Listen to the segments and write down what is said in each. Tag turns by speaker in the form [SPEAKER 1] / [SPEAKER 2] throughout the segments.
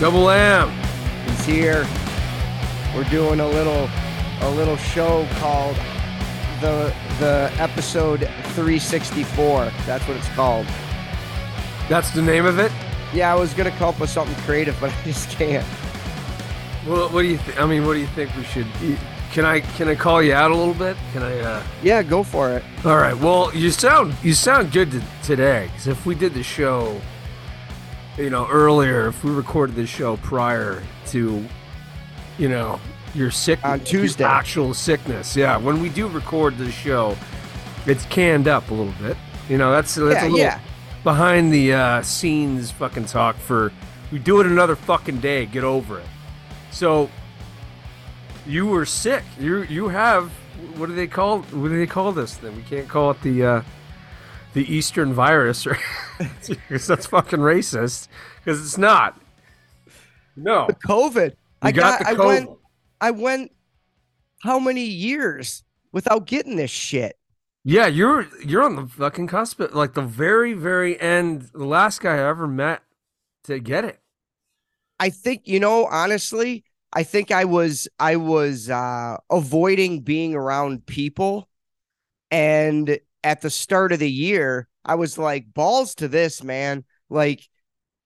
[SPEAKER 1] Double M.
[SPEAKER 2] He's here. We're doing a little a little show called the the episode 364. That's what it's called.
[SPEAKER 1] That's the name of it.
[SPEAKER 2] Yeah, I was gonna come up with something creative, but I just can't.
[SPEAKER 1] Well, what do you? Th- I mean, what do you think we should? Can I? Can I call you out a little bit? Can I? uh
[SPEAKER 2] Yeah, go for it.
[SPEAKER 1] All right. Well, you sound you sound good to, today. Because if we did the show, you know, earlier, if we recorded the show prior to, you know, your sick
[SPEAKER 2] On Tuesday.
[SPEAKER 1] actual sickness, yeah. When we do record the show, it's canned up a little bit. You know, that's that's
[SPEAKER 2] yeah,
[SPEAKER 1] a little
[SPEAKER 2] yeah.
[SPEAKER 1] behind the uh, scenes fucking talk for. We do it another fucking day. Get over it. So you were sick. You you have what do they call what do they call this thing? We can't call it the uh, the Eastern virus, or because that's fucking racist. Because it's not. No,
[SPEAKER 2] The COVID. I
[SPEAKER 1] got
[SPEAKER 2] got.
[SPEAKER 1] the
[SPEAKER 2] I went. I went. How many years without getting this shit?
[SPEAKER 1] Yeah, you're you're on the fucking cusp, of, like the very very end. The last guy I ever met to get it.
[SPEAKER 2] I think you know honestly, I think I was I was uh avoiding being around people and at the start of the year, I was like balls to this, man. Like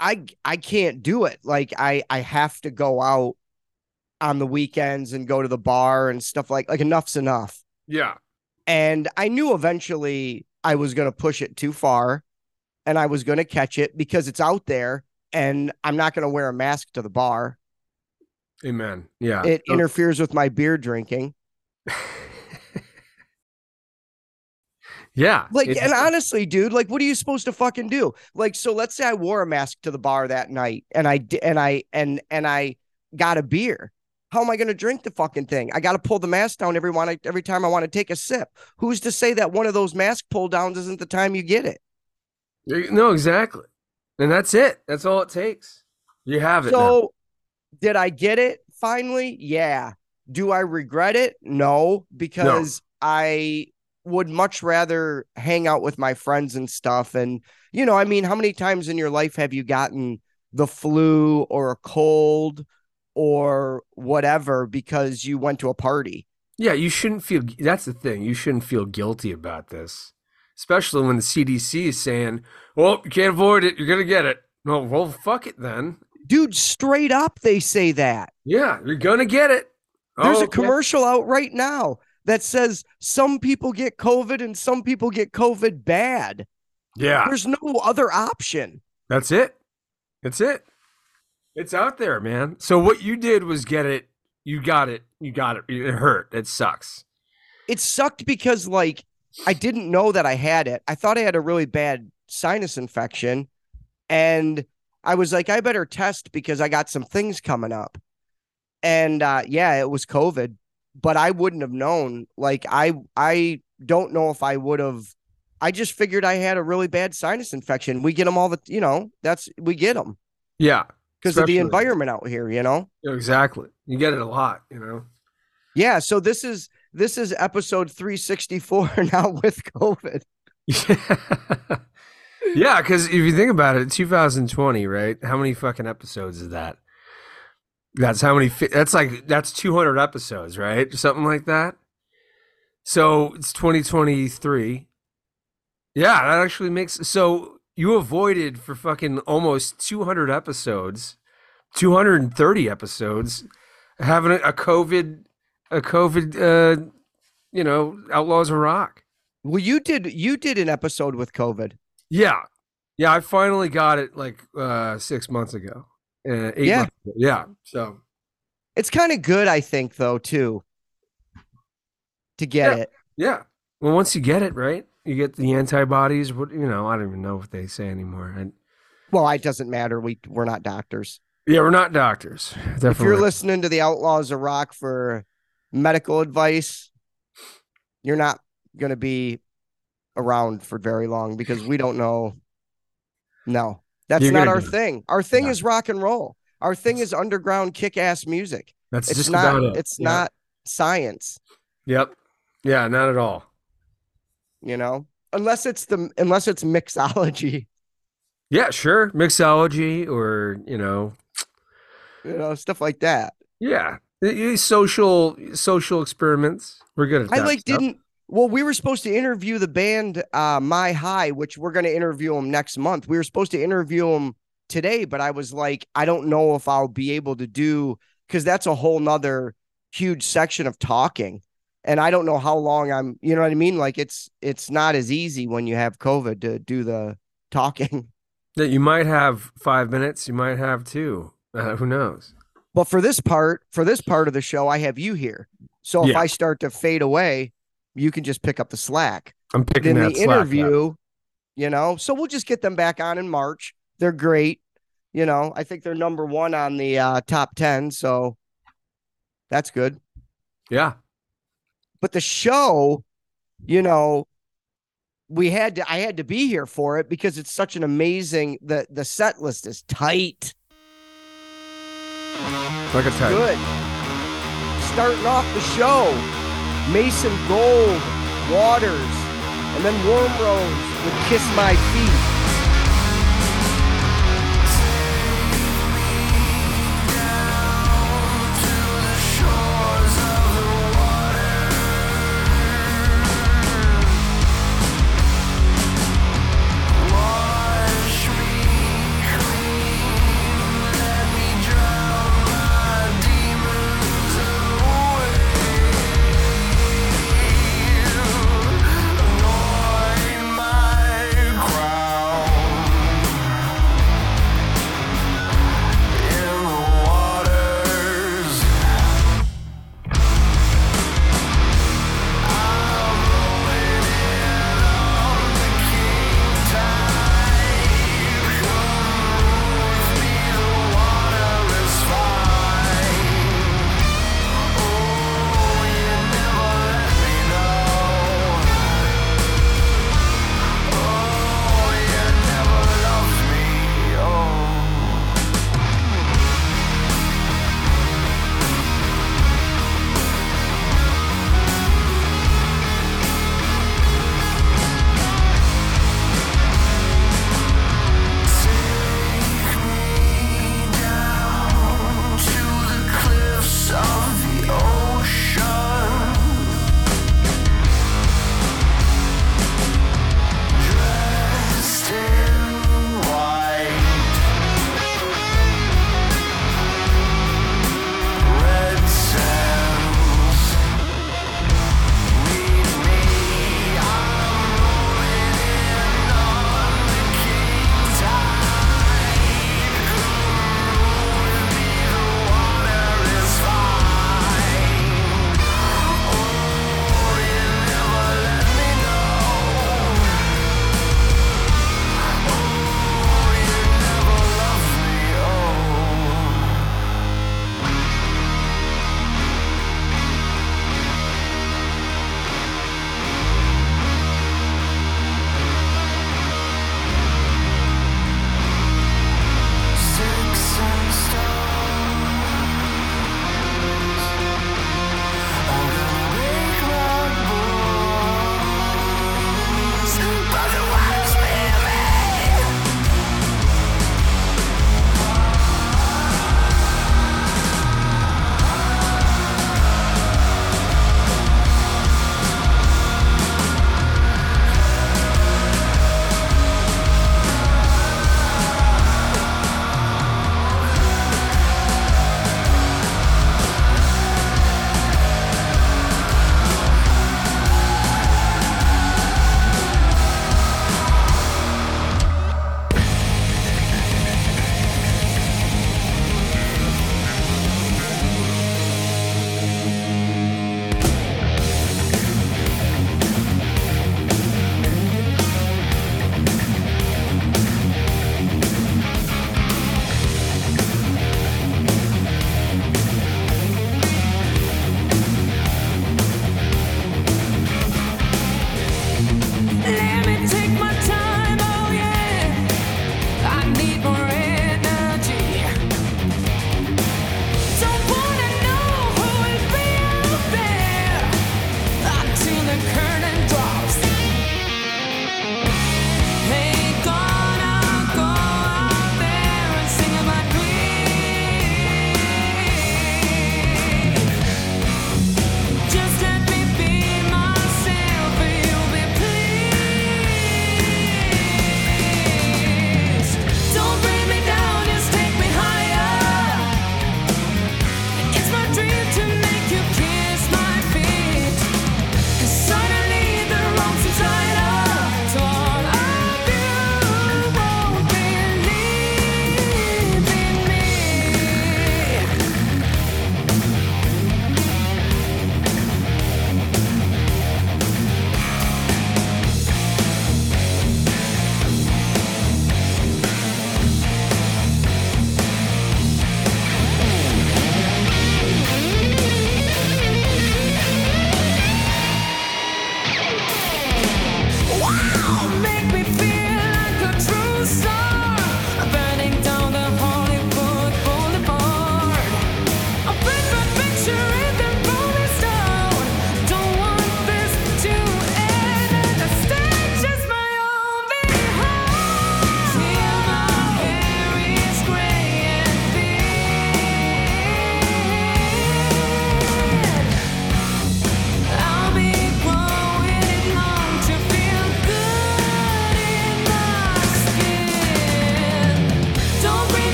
[SPEAKER 2] I I can't do it. Like I I have to go out on the weekends and go to the bar and stuff like like enough's enough.
[SPEAKER 1] Yeah,
[SPEAKER 2] And I knew eventually I was going to push it too far and I was going to catch it because it's out there and I'm not going to wear a mask to the bar.
[SPEAKER 1] amen. Yeah,
[SPEAKER 2] It interferes with my beer drinking.
[SPEAKER 1] yeah.
[SPEAKER 2] Like, and honestly, dude, like, what are you supposed to fucking do? Like, so let's say I wore a mask to the bar that night and I and I and and I got a beer. How am I going to drink the fucking thing? I got to pull the mask down every one every time I want to take a sip. Who's to say that one of those mask pull downs isn't the time you get it?
[SPEAKER 1] no, exactly. And that's it. That's all it takes. You have it. now.
[SPEAKER 2] So, did I get it finally? Yeah. Do I regret it? No, because I would much rather hang out with my friends and stuff. And, you know, I mean, how many times in your life have you gotten the flu or a cold or whatever because you went to a party?
[SPEAKER 1] Yeah, you shouldn't feel. That's the thing. You shouldn't feel guilty about this, especially when the CDC is saying, "Well, you can't avoid it. You're gonna get it." No, well, fuck it then.
[SPEAKER 2] Dude, straight up, they say that.
[SPEAKER 1] Yeah, you're gonna get it.
[SPEAKER 2] There's
[SPEAKER 1] Oh,
[SPEAKER 2] a commercial out right now that says some people get COVID and some people get COVID bad.
[SPEAKER 1] Yeah,
[SPEAKER 2] There's no other option.
[SPEAKER 1] that's it. That's it. It's out there, man. So what you did was get it. You got it. You got it. It hurt. It sucks.
[SPEAKER 2] It sucked because like I didn't know that I had it. I thought I had a really bad sinus infection and I was like I better test because I got some things coming up. And uh yeah, it was COVID, but I wouldn't have known. Like I I don't know if I would have I just figured I had a really bad sinus infection. We get them all the, you know, that's we get them
[SPEAKER 1] Yeah,
[SPEAKER 2] because of the environment out here, you know.
[SPEAKER 1] exactly. You get it a lot. You know.
[SPEAKER 2] Yeah, so this is this is episode 364 now with COVID.
[SPEAKER 1] Yeah, yeah. Because if you think about it, 2020, right? How many fucking episodes is that? That's how many. That's like that's 200 episodes, right? Something like that. So it's 2023. Yeah, that actually makes so you avoided for fucking almost 200 episodes, 230 episodes, having a, a COVID, a COVID, uh, you know, Outlaws of Rock.
[SPEAKER 2] Well, you did you did an episode with COVID.
[SPEAKER 1] Yeah, yeah. I finally got it like uh six months ago. Uh, eight
[SPEAKER 2] Yeah.
[SPEAKER 1] months yeah. So
[SPEAKER 2] It's kind of good, I think, though, too, to get
[SPEAKER 1] Yeah.
[SPEAKER 2] it.
[SPEAKER 1] yeah. Well, once you get it right, you get the antibodies. What you know, I don't even know what they say anymore. And
[SPEAKER 2] Well, it doesn't matter. We we're not doctors.
[SPEAKER 1] yeah, we're not doctors. Definitely.
[SPEAKER 2] If you're listening to the Outlaws of Rock for medical advice, you're not going to be around for very long because we don't know. No, that's
[SPEAKER 1] You're
[SPEAKER 2] not our thing. Our thing
[SPEAKER 1] No.
[SPEAKER 2] is rock and roll. Our thing is underground kick-ass music.
[SPEAKER 1] That's
[SPEAKER 2] It's
[SPEAKER 1] just
[SPEAKER 2] not.
[SPEAKER 1] about it.
[SPEAKER 2] It's
[SPEAKER 1] Yeah.
[SPEAKER 2] not science.
[SPEAKER 1] Yep. Yeah, not at all.
[SPEAKER 2] You know, unless it's the unless it's mixology.
[SPEAKER 1] Yeah, sure. Mixology or, you know,
[SPEAKER 2] you know, stuff like that.
[SPEAKER 1] yeah. Social social experiments. We're good at
[SPEAKER 2] I like
[SPEAKER 1] stuff.
[SPEAKER 2] didn't. Well, we were supposed to interview the band uh, My High, which we're going to interview them next month. We were supposed to interview them today, but I was like, I don't know if I'll be able to do because that's a whole nother huge section of talking, and I don't know how long I'm. You know what I mean? Like it's it's not as easy when you have COVID to do the talking.
[SPEAKER 1] that you might have five minutes, you might have two. Uh, who knows?
[SPEAKER 2] But for this part, for this part of the show, I have you here. So if
[SPEAKER 1] Yeah.
[SPEAKER 2] I start to fade away, you can just pick up the slack.
[SPEAKER 1] I'm
[SPEAKER 2] But
[SPEAKER 1] picking
[SPEAKER 2] in
[SPEAKER 1] that
[SPEAKER 2] the
[SPEAKER 1] slack
[SPEAKER 2] interview, you know, so we'll just get them back on in March. They're great. You know, I think they're number one on the uh, top 10. So that's good.
[SPEAKER 1] Yeah.
[SPEAKER 2] But the show, you know, we had to, I had to be here for it because it's such an amazing, the, the set list is tight.
[SPEAKER 1] Like I said.
[SPEAKER 2] Good. Starting off the show, Mason Gold, Waters, and then Worm Rose with Kiss My Feet.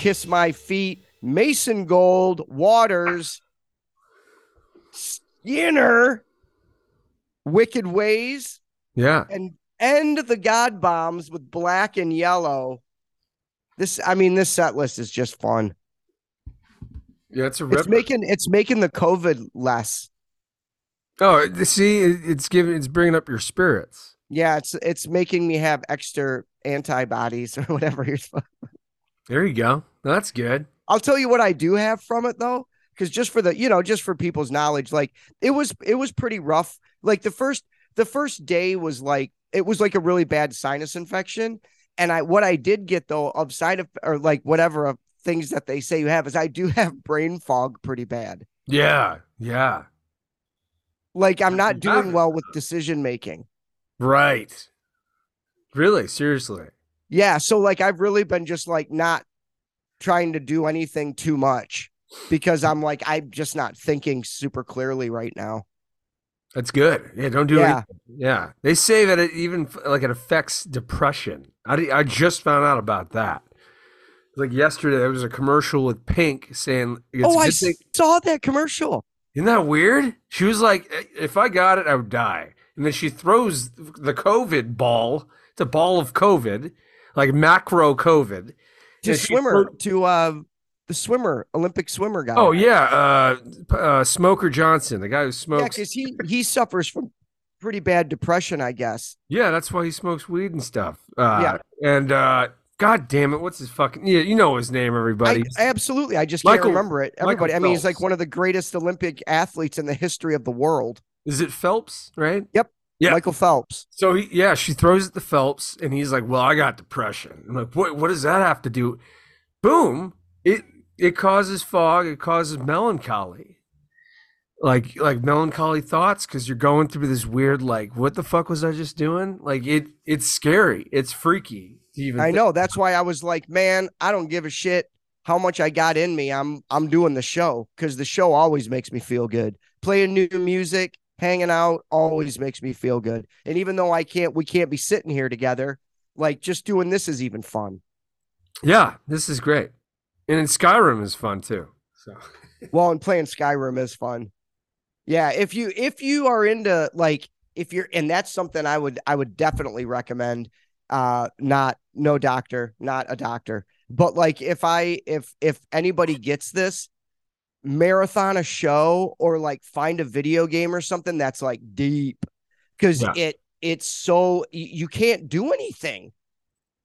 [SPEAKER 3] Kiss My Feet,
[SPEAKER 2] Mason Gold, Waters, Skinner, Wicked Ways,
[SPEAKER 1] Yeah.
[SPEAKER 2] and end the God Bombs with Black and Yellow. This, I mean, this set list is just fun.
[SPEAKER 1] Yeah, it's a
[SPEAKER 2] It's making it's making the COVID less.
[SPEAKER 1] oh, see, it's giving, it's bringing up your spirits.
[SPEAKER 2] Yeah, it's it's making me have extra antibodies or whatever you're supposed.
[SPEAKER 1] There you go. That's good.
[SPEAKER 2] I'll tell you what I do have from it though, because just for the you know just for people's knowledge, like it was it was pretty rough. Like the first the first day was like it was like a really bad sinus infection, and I what I did get though of side of or like whatever of things that they say you have is I do have brain fog pretty bad.
[SPEAKER 1] Yeah. Yeah.
[SPEAKER 2] Like I'm not doing well with decision making.
[SPEAKER 1] Right. Really? Seriously.
[SPEAKER 2] Yeah, so like I've really been just like not trying to do anything too much because I'm like I'm just not thinking super clearly right now.
[SPEAKER 1] That's good. Yeah. Don't do
[SPEAKER 2] Yeah.
[SPEAKER 1] anything. Yeah. They say that it even like it affects depression. I, I just found out about that. Like yesterday, there was a commercial with Pink saying, it's
[SPEAKER 2] oh, I
[SPEAKER 1] thing-
[SPEAKER 2] saw that commercial.
[SPEAKER 1] Isn't that weird? She was like, if I got it, I would die. And then she throws the COVID ball. It's a ball of COVID, like macro COVID.
[SPEAKER 2] To swimmer, to uh the swimmer, Olympic swimmer guy.
[SPEAKER 1] Oh yeah, uh, uh, Smoker Johnson, the guy who
[SPEAKER 2] yeah,
[SPEAKER 1] smokes.
[SPEAKER 2] because he he suffers from pretty bad depression, I guess.
[SPEAKER 1] Yeah, that's why he smokes weed and stuff. Uh, And uh, God damn it, what's his fucking? Yeah, you know his name,
[SPEAKER 2] I,
[SPEAKER 1] everybody.
[SPEAKER 2] absolutely, I just can't
[SPEAKER 1] Michael-
[SPEAKER 2] remember it.
[SPEAKER 1] Michael
[SPEAKER 2] Everybody, I mean, he's like one of the greatest Olympic athletes in the history of the world.
[SPEAKER 1] Is it Phelps? Right.
[SPEAKER 2] Yep.
[SPEAKER 1] Yeah.
[SPEAKER 2] Michael Phelps.
[SPEAKER 1] So he, yeah, she throws it to Phelps, and he's like, "Well, I got depression." I'm like, "What? What does that have to do?" Boom! It it causes fog. It causes melancholy, like like melancholy thoughts, because you're going through this weird, like, "What the fuck was I just doing?" Like it it's scary. It's freaky. Even
[SPEAKER 2] I
[SPEAKER 1] think-
[SPEAKER 2] know. That's why I was like, man, I don't give a shit how much I got in me. I'm I'm doing the show because the show always makes me feel good. playing new music, hanging out always makes me feel good. And even though I can't, we can't be sitting here together, like just doing this is even fun.
[SPEAKER 1] Yeah, this is great. And Skyrim is fun too. So
[SPEAKER 2] Well, and playing Skyrim is fun. Yeah, if you if you are into like if you're and that's something I would I would definitely recommend. Uh, not no doctor, not a doctor, but like if I if if anybody gets this, marathon a show or like find a video game or something that's like deep because
[SPEAKER 1] Yeah.
[SPEAKER 2] it it's so you can't do anything.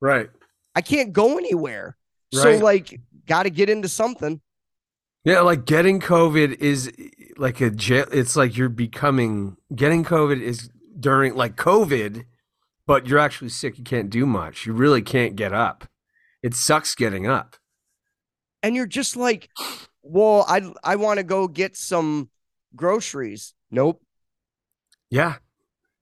[SPEAKER 1] Right.
[SPEAKER 2] I can't go anywhere. So like got to get into something.
[SPEAKER 1] Yeah, like getting COVID is like a jail. It's like you're becoming getting COVID is during like COVID, but you're actually sick. You can't do much. You really can't get up. It sucks getting up.
[SPEAKER 2] and you're just like, well, I I want to go get some groceries. Nope.
[SPEAKER 1] Yeah,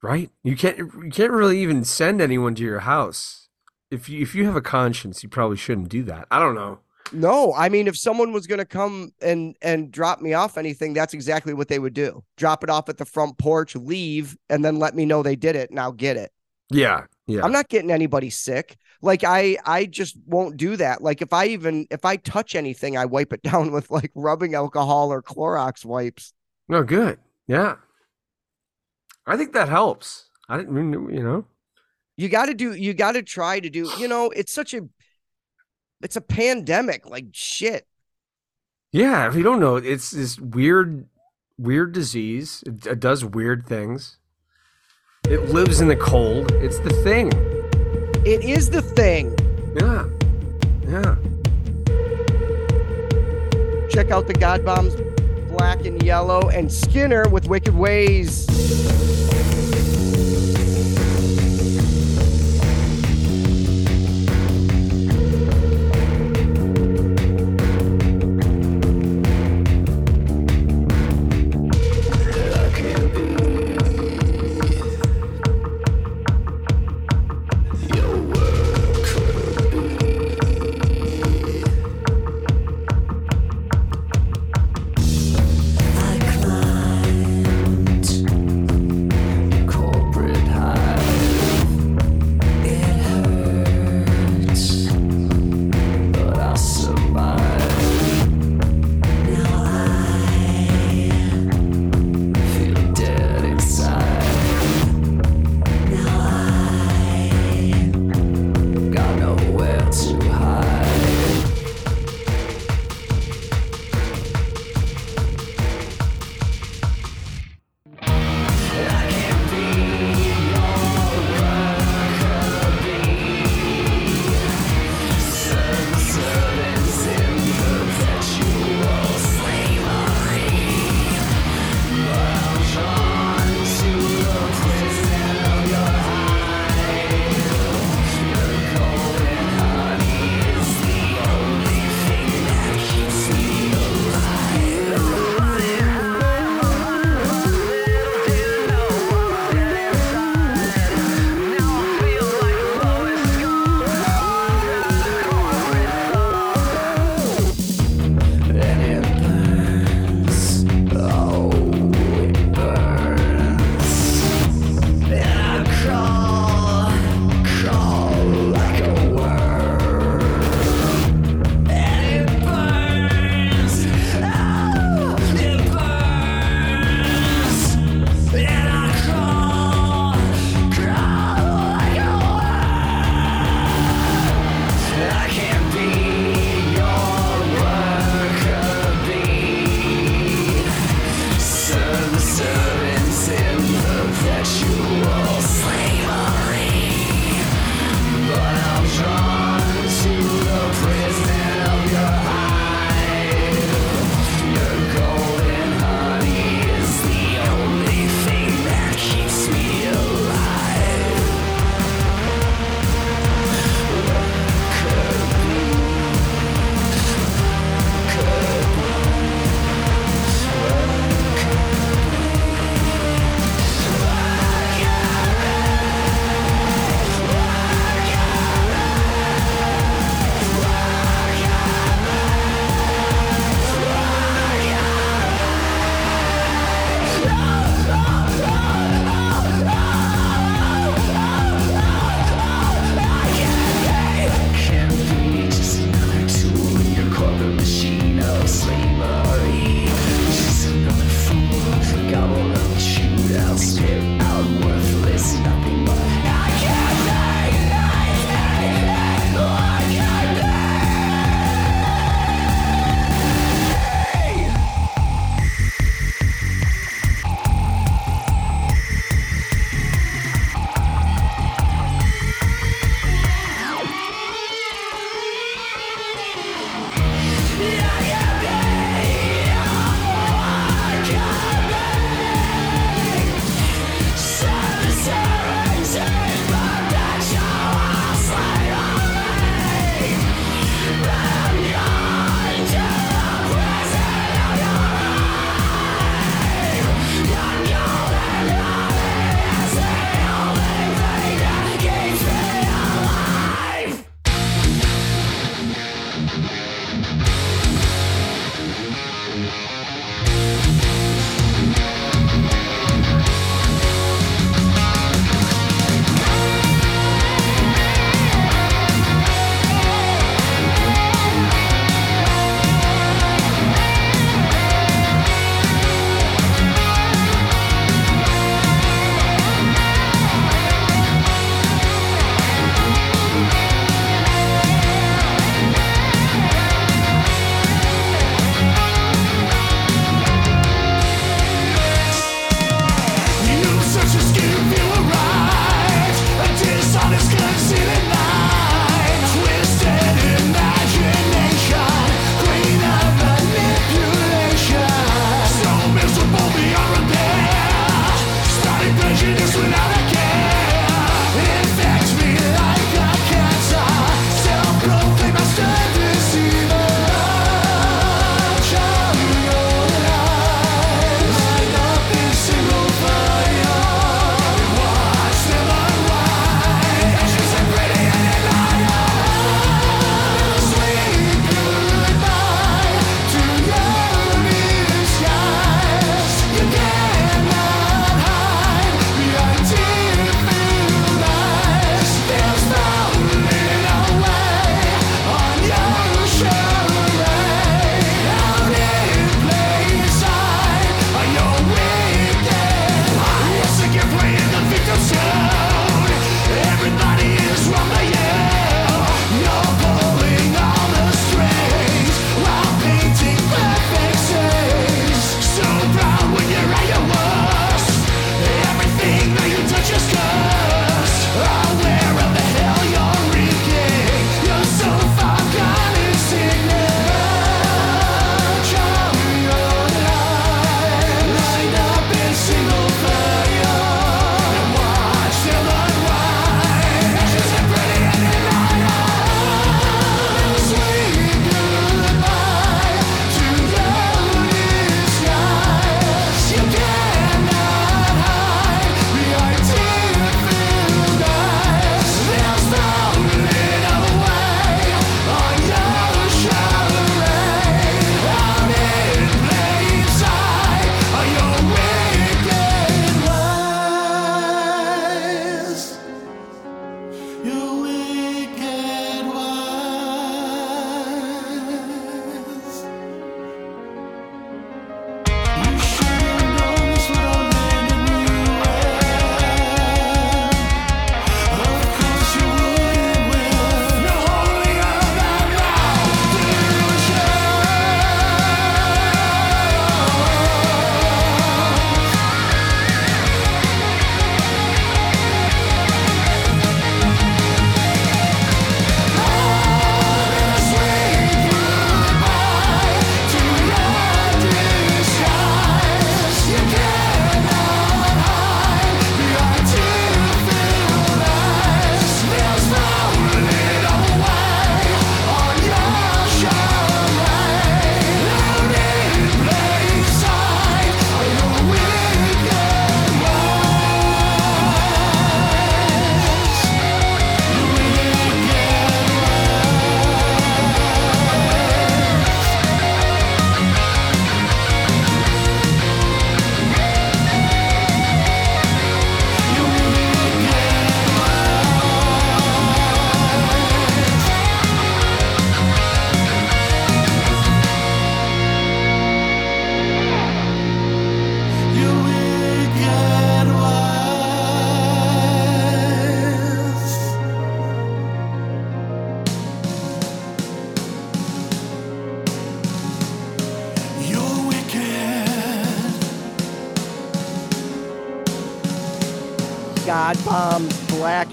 [SPEAKER 1] right. You can't. You can't really even send anyone to your house. If you if you have a conscience, you probably shouldn't do that. I don't know.
[SPEAKER 2] No, I mean, if someone was going to come and and drop me off anything, that's exactly what they would do. Drop it off at the front porch, leave, and then let me know they did it, and I'll get it.
[SPEAKER 1] Yeah, yeah.
[SPEAKER 2] I'm not getting anybody sick. Like I I just won't do that. Like if I even if I touch anything, I wipe it down with like rubbing alcohol or Clorox wipes.
[SPEAKER 1] No, good. Yeah. I think that helps. I didn't mean, you know.
[SPEAKER 2] You got to do you got to try to do, you know, it's such a it's a pandemic, like shit.
[SPEAKER 1] Yeah, if you don't know, it's this weird, weird disease. It, it does weird things. It lives in the cold. It's the thing.
[SPEAKER 2] It is the thing.
[SPEAKER 1] Yeah, yeah.
[SPEAKER 2] Check out the God Bombs Black and Yellow and Skinner with Wicked Ways.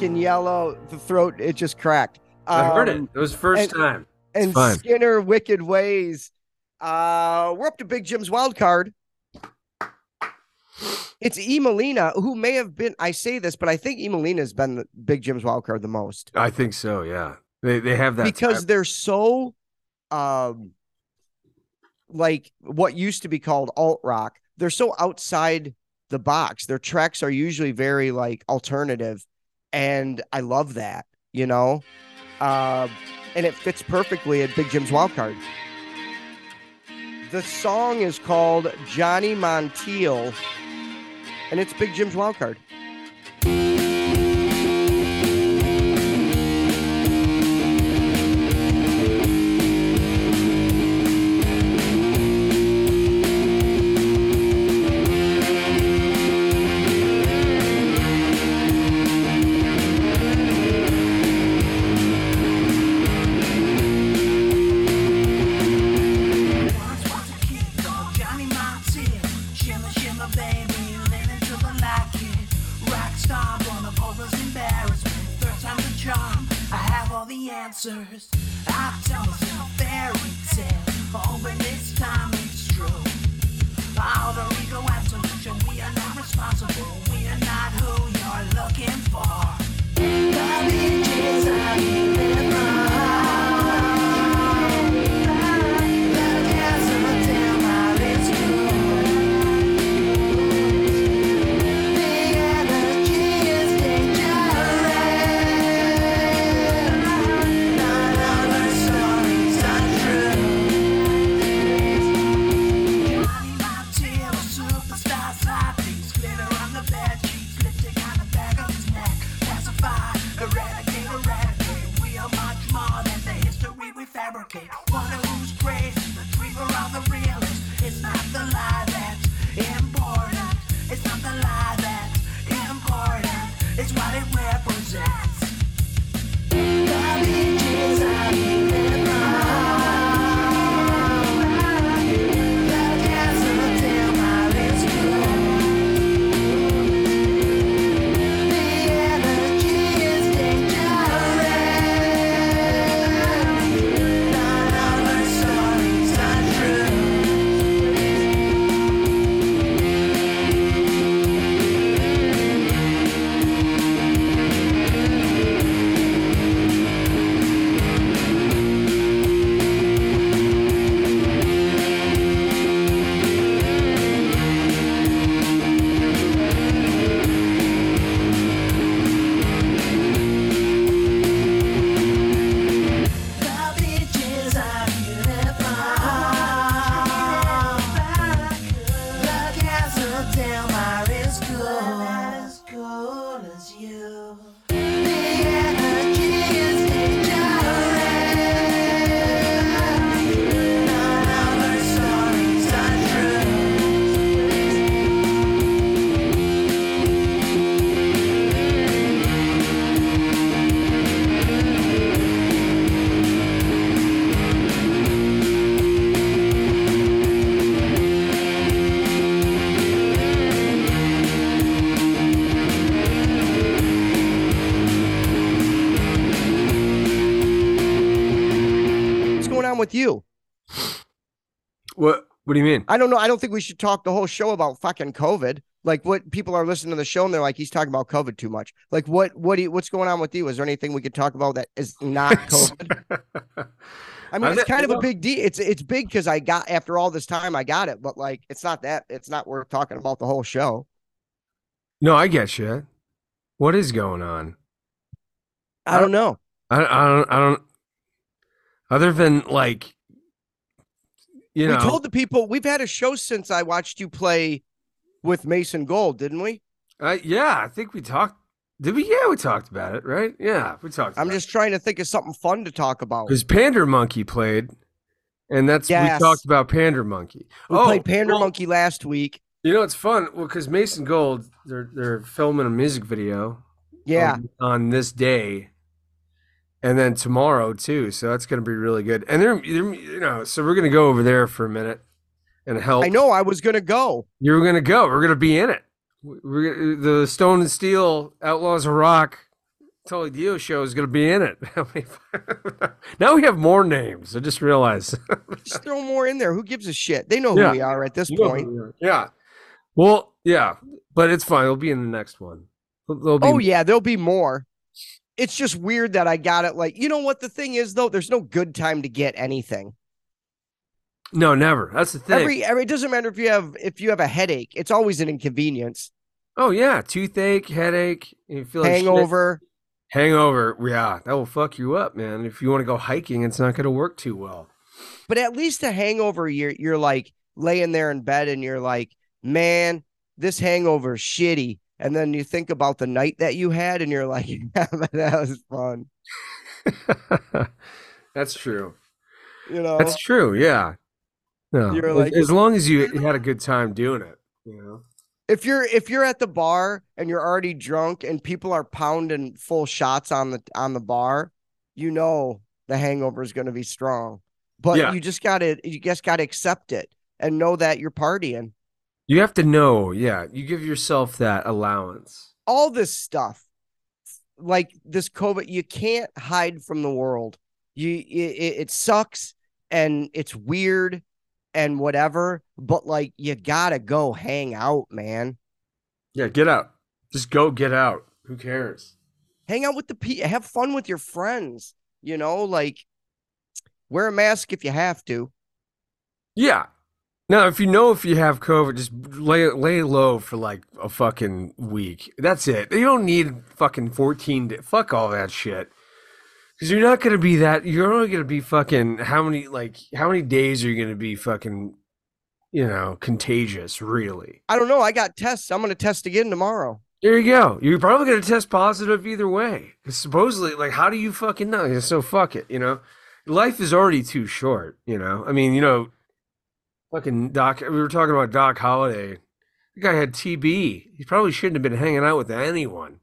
[SPEAKER 2] And yellow. The throat, it just cracked.
[SPEAKER 1] I heard it.
[SPEAKER 2] Um,
[SPEAKER 1] It was first
[SPEAKER 2] and-
[SPEAKER 1] time.
[SPEAKER 2] And. Skinner, Wicked Ways. Uh, we're up to Big Jim's wild card. It's E. Molina, who may have been, I say this, but I think E. Molina has been the Big Jim's wild card the most
[SPEAKER 1] I think so. Yeah, they they have that
[SPEAKER 2] because
[SPEAKER 1] type-
[SPEAKER 2] they're so, um, like what used to be called alt rock. They're so outside the box. Their tracks are usually very like alternative, and I love that. You know, uh, and it fits perfectly at Big Jim's wild card. The song is called Johnny Montiel, and it's Big Jim's wild card. With you?
[SPEAKER 1] what? What do you mean?
[SPEAKER 2] I don't know. I don't think we should talk the whole show about fucking COVID. Like what people are listening to the show and they're like, he's talking about COVID too much. Like what what do you, what's going on with you? Is there anything we could talk about that is not COVID? I mean, it's kind of a big deal. It's it's big because I got after all this time, I got it, but like it's not that it's not worth talking about the whole show.
[SPEAKER 1] no, I get you. What is going on?
[SPEAKER 2] I don't know.
[SPEAKER 1] I, I don't. I don't. Other than like, you know,
[SPEAKER 2] we told the people we've had a show since I watched you play with Mason Gold, didn't we?
[SPEAKER 1] uh, yeah, I think we talked. Did we? Yeah, we talked about it, right? Yeah, we talked.
[SPEAKER 2] I'm just trying to think of something fun to talk about.
[SPEAKER 1] because Pander Monkey played, and that's
[SPEAKER 2] Yes.
[SPEAKER 1] we talked about Pander Monkey.
[SPEAKER 2] We
[SPEAKER 1] oh,
[SPEAKER 2] played Pander
[SPEAKER 1] well,
[SPEAKER 2] Monkey last week.
[SPEAKER 1] You know, it's fun. Well, because Mason Gold, they're they're filming a music video.
[SPEAKER 2] Yeah.
[SPEAKER 1] on, on this day and then tomorrow too so that's going to be really good and they're, they're you know so we're going to go over there for a minute and help
[SPEAKER 2] I know I was gonna go.
[SPEAKER 1] you're going to go we're going to be in it We're, the Stone and Steel Outlaws of Rock Totally Dio show is going to be in it. now we have more names. I just realized.
[SPEAKER 2] Just throw more in there. Who gives a shit? They know who
[SPEAKER 1] Yeah.
[SPEAKER 2] we are at this
[SPEAKER 1] You
[SPEAKER 2] point.
[SPEAKER 1] who we are. Yeah. Well, yeah, but it's fine. It'll be in the next one. Be
[SPEAKER 2] Oh yeah, there'll be more. It's just weird that I got it. Like, you know what the thing is though? There's no good time to get anything.
[SPEAKER 1] no, never. That's the thing.
[SPEAKER 2] Every, every it doesn't matter if you have if you have a headache. It's always an inconvenience.
[SPEAKER 1] oh yeah, toothache, headache, you feel like shit.
[SPEAKER 2] Hangover.
[SPEAKER 1] Hangover. Yeah, that will fuck you up, man. If you want to go hiking, it's not going to work too well.
[SPEAKER 2] But at least a hangover, you're you're like laying there in bed and you're like, man, this hangover is shitty. And then you think about the night that you had and you're like, yeah, that was fun.
[SPEAKER 1] That's true.
[SPEAKER 2] You know,
[SPEAKER 1] That's true. Yeah. No,
[SPEAKER 2] like-
[SPEAKER 1] as long as you had a good time doing it, you know.
[SPEAKER 2] if you're if you're at the bar and you're already drunk and people are pounding full shots on the on the bar, you know the hangover is going to be strong. But
[SPEAKER 1] Yeah.
[SPEAKER 2] you just got to you just got to accept it and know that you're partying.
[SPEAKER 1] You have to know, yeah. You give yourself that allowance.
[SPEAKER 2] All this stuff, like this COVID, you can't hide from the world. You it, it sucks and it's weird and whatever, but like you gotta go hang out, man.
[SPEAKER 1] Yeah, get out. Just go get out. Who cares?
[SPEAKER 2] hang out with the people have fun with your friends you know like wear a mask if you have to
[SPEAKER 1] Yeah. Now, if you know if you have COVID, just lay lay low for like a fucking week. That's it. You don't need fucking 14 days. Fuck all that shit. Because you're not going to be that. You're only going to be fucking. How many, like, how many days are you going to be fucking, you know, contagious, really?
[SPEAKER 2] i don't know i got tests i'm gonna test again tomorrow
[SPEAKER 1] There you go. You're probably going to test positive either way. supposedly, like, how do you fucking know? So fuck it, you know? Life is already too short, you know? I mean, you know, fucking Doc, we were talking about Doc Holliday. The guy had TB. He probably shouldn't have been hanging out with anyone.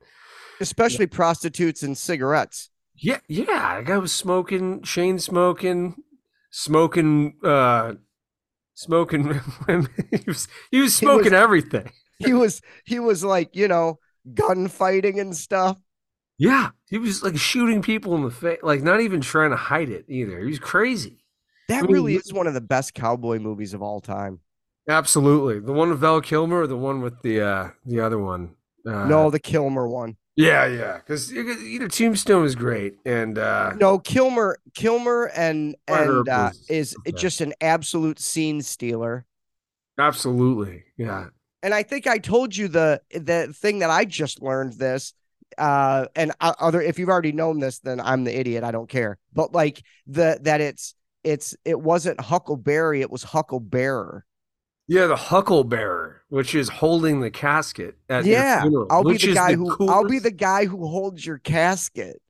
[SPEAKER 2] especially prostitutes and cigarettes
[SPEAKER 1] Yeah, yeah. The guy was smoking, Shane smoking, smoking, uh, smoking. he was he was smoking everything.
[SPEAKER 2] he was he was like you know gunfighting and stuff
[SPEAKER 1] Yeah, he was like shooting people in the face, like not even trying to hide it either. He was crazy.
[SPEAKER 2] That
[SPEAKER 1] I mean,
[SPEAKER 2] really is one of the best cowboy movies of all time
[SPEAKER 1] Absolutely, the one with Val Kilmer, or the one with the uh the other one. Uh,
[SPEAKER 2] no the kilmer one
[SPEAKER 1] yeah, yeah, because you know Tombstone is great, and uh
[SPEAKER 2] no kilmer kilmer and and uh, is
[SPEAKER 1] okay.
[SPEAKER 2] just an absolute scene stealer
[SPEAKER 1] absolutely, yeah,
[SPEAKER 2] and I think I told you the the thing that I just learned this. Uh, and other if you've already known this, then I'm the idiot. I don't care. But like the that it's it's it wasn't Huckleberry, it was Hucklebearer.
[SPEAKER 1] yeah. The Hucklebearer, which is holding the casket at
[SPEAKER 2] Yeah,
[SPEAKER 1] funeral,
[SPEAKER 2] I'll be the guy who I'll be the guy who holds your casket.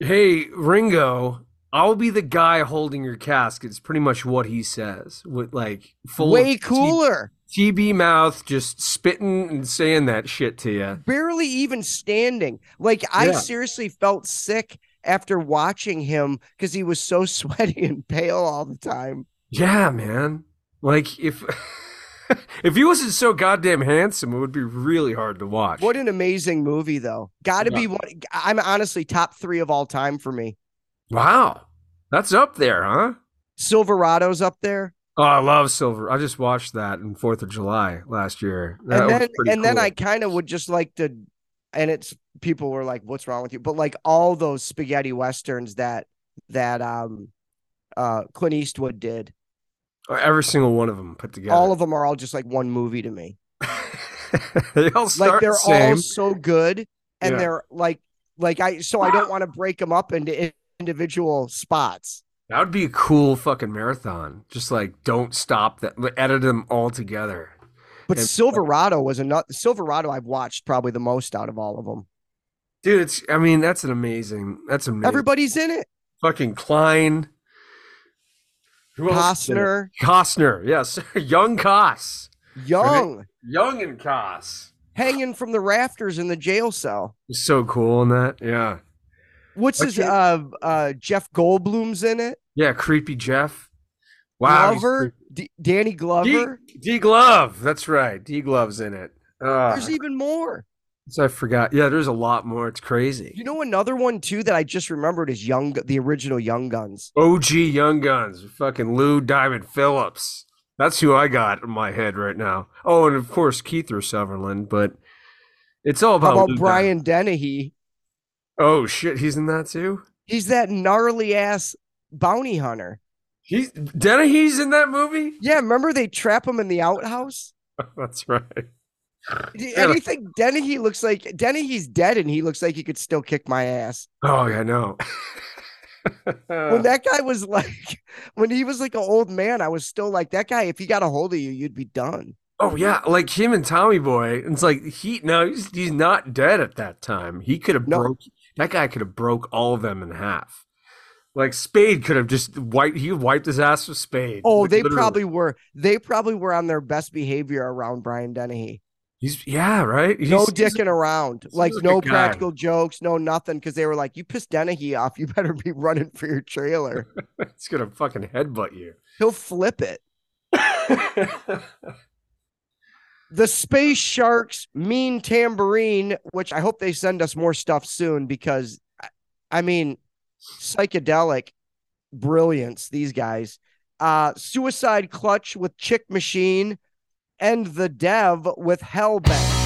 [SPEAKER 1] Hey, Ringo, I'll be the guy holding your casket. It's pretty much what he says. With like full
[SPEAKER 2] Way
[SPEAKER 1] of T-
[SPEAKER 2] cooler.
[SPEAKER 1] TB mouth, just spitting and saying that shit to you.
[SPEAKER 2] Barely even standing. Like I
[SPEAKER 1] Yeah.
[SPEAKER 2] seriously felt sick after watching him because he was so sweaty and pale all the time.
[SPEAKER 1] Yeah, man. Like if if he wasn't so goddamn handsome, it would be really hard to watch.
[SPEAKER 2] What an amazing movie, though. Got to
[SPEAKER 1] Yeah.
[SPEAKER 2] be one. I'm honestly top three of all time for me.
[SPEAKER 1] Wow, that's up there, huh?
[SPEAKER 2] Silverado's up there,
[SPEAKER 1] Oh, I love Silver. I just watched that in Fourth of July last year. That
[SPEAKER 2] and then and then. I kind of would just like to, and it's people were like, "What's wrong with you?" But like all those spaghetti westerns that that um uh Clint Eastwood did,
[SPEAKER 1] every single one of them put together.
[SPEAKER 2] all of them are all just like one movie to me.
[SPEAKER 1] they all start
[SPEAKER 2] Like they're
[SPEAKER 1] the same.
[SPEAKER 2] all so good, and
[SPEAKER 1] Yeah.
[SPEAKER 2] they're like like I so I don't want to break them up into individual spots.
[SPEAKER 1] That would be a cool fucking marathon. Just like don't stop that. Edit them all together.
[SPEAKER 2] But
[SPEAKER 1] And-
[SPEAKER 2] Silverado was another Silverado I've watched probably the most out of all of them.
[SPEAKER 1] Dude, it's I mean, that's an amazing that's amazing.
[SPEAKER 2] Everybody's in it.
[SPEAKER 1] fucking Kline. Who?
[SPEAKER 2] Costner,
[SPEAKER 1] Costner, yes. Young Cos.
[SPEAKER 2] Young,
[SPEAKER 1] Young and Cos.
[SPEAKER 2] hanging from the rafters in the jail cell.
[SPEAKER 1] He's so cool in that. Yeah.
[SPEAKER 2] What's his uh uh Jeff Goldblum's in it?
[SPEAKER 1] Yeah, creepy Jeff. Wow.
[SPEAKER 2] Glover, D- Danny. Glover.
[SPEAKER 1] D, D Glove. That's right. D Glove's in it. Uh,
[SPEAKER 2] There's even more.
[SPEAKER 1] So I forgot. Yeah, there's a lot more. It's crazy.
[SPEAKER 2] You know another one too that I just remembered is Young the original Young Guns.
[SPEAKER 1] OG Young Guns, fucking Lou Diamond Phillips. That's who I got in my head right now. Oh, and of course Kiefer Sutherland, but it's all
[SPEAKER 2] How
[SPEAKER 1] about,
[SPEAKER 2] about
[SPEAKER 1] Lou
[SPEAKER 2] Brian Dennehy?
[SPEAKER 1] Oh shit, he's in that too.
[SPEAKER 2] He's that gnarly ass bounty hunter.
[SPEAKER 1] He's Dennehy's in that movie.
[SPEAKER 2] Yeah, remember they trap him in the outhouse?
[SPEAKER 1] That's right.
[SPEAKER 2] Anything Dennehy looks like Dennehy's dead and he looks like he could still kick my ass.
[SPEAKER 1] Oh yeah, no.
[SPEAKER 2] when that guy was like when he was like an old man, I was still like that guy, if he got a hold of you, you'd be done.
[SPEAKER 1] oh yeah, like him and Tommy Boy. It's like he no, he's he's not dead at that time. He could have
[SPEAKER 2] No.
[SPEAKER 1] broke that guy could have broke all of them in half. Like Spade could have just wiped he wiped his ass with Spade.
[SPEAKER 2] Oh,
[SPEAKER 1] Like,
[SPEAKER 2] they
[SPEAKER 1] literally.
[SPEAKER 2] probably were. They probably were on their best behavior around Brian Dennehy.
[SPEAKER 1] He's yeah, right. He's,
[SPEAKER 2] no dicking around, like no
[SPEAKER 1] guy.
[SPEAKER 2] practical jokes, no nothing, because they were like, "You pissed Dennehy off. You better be running for your trailer.
[SPEAKER 1] He's gonna fucking headbutt you.
[SPEAKER 2] He'll flip it." The Space Sharks Mean Tambourine, which I hope they send us more stuff soon because, I- I mean, psychedelic brilliance. These guys, uh, Suicide Clutch with Chick Machine, and the Dev with Hellbent.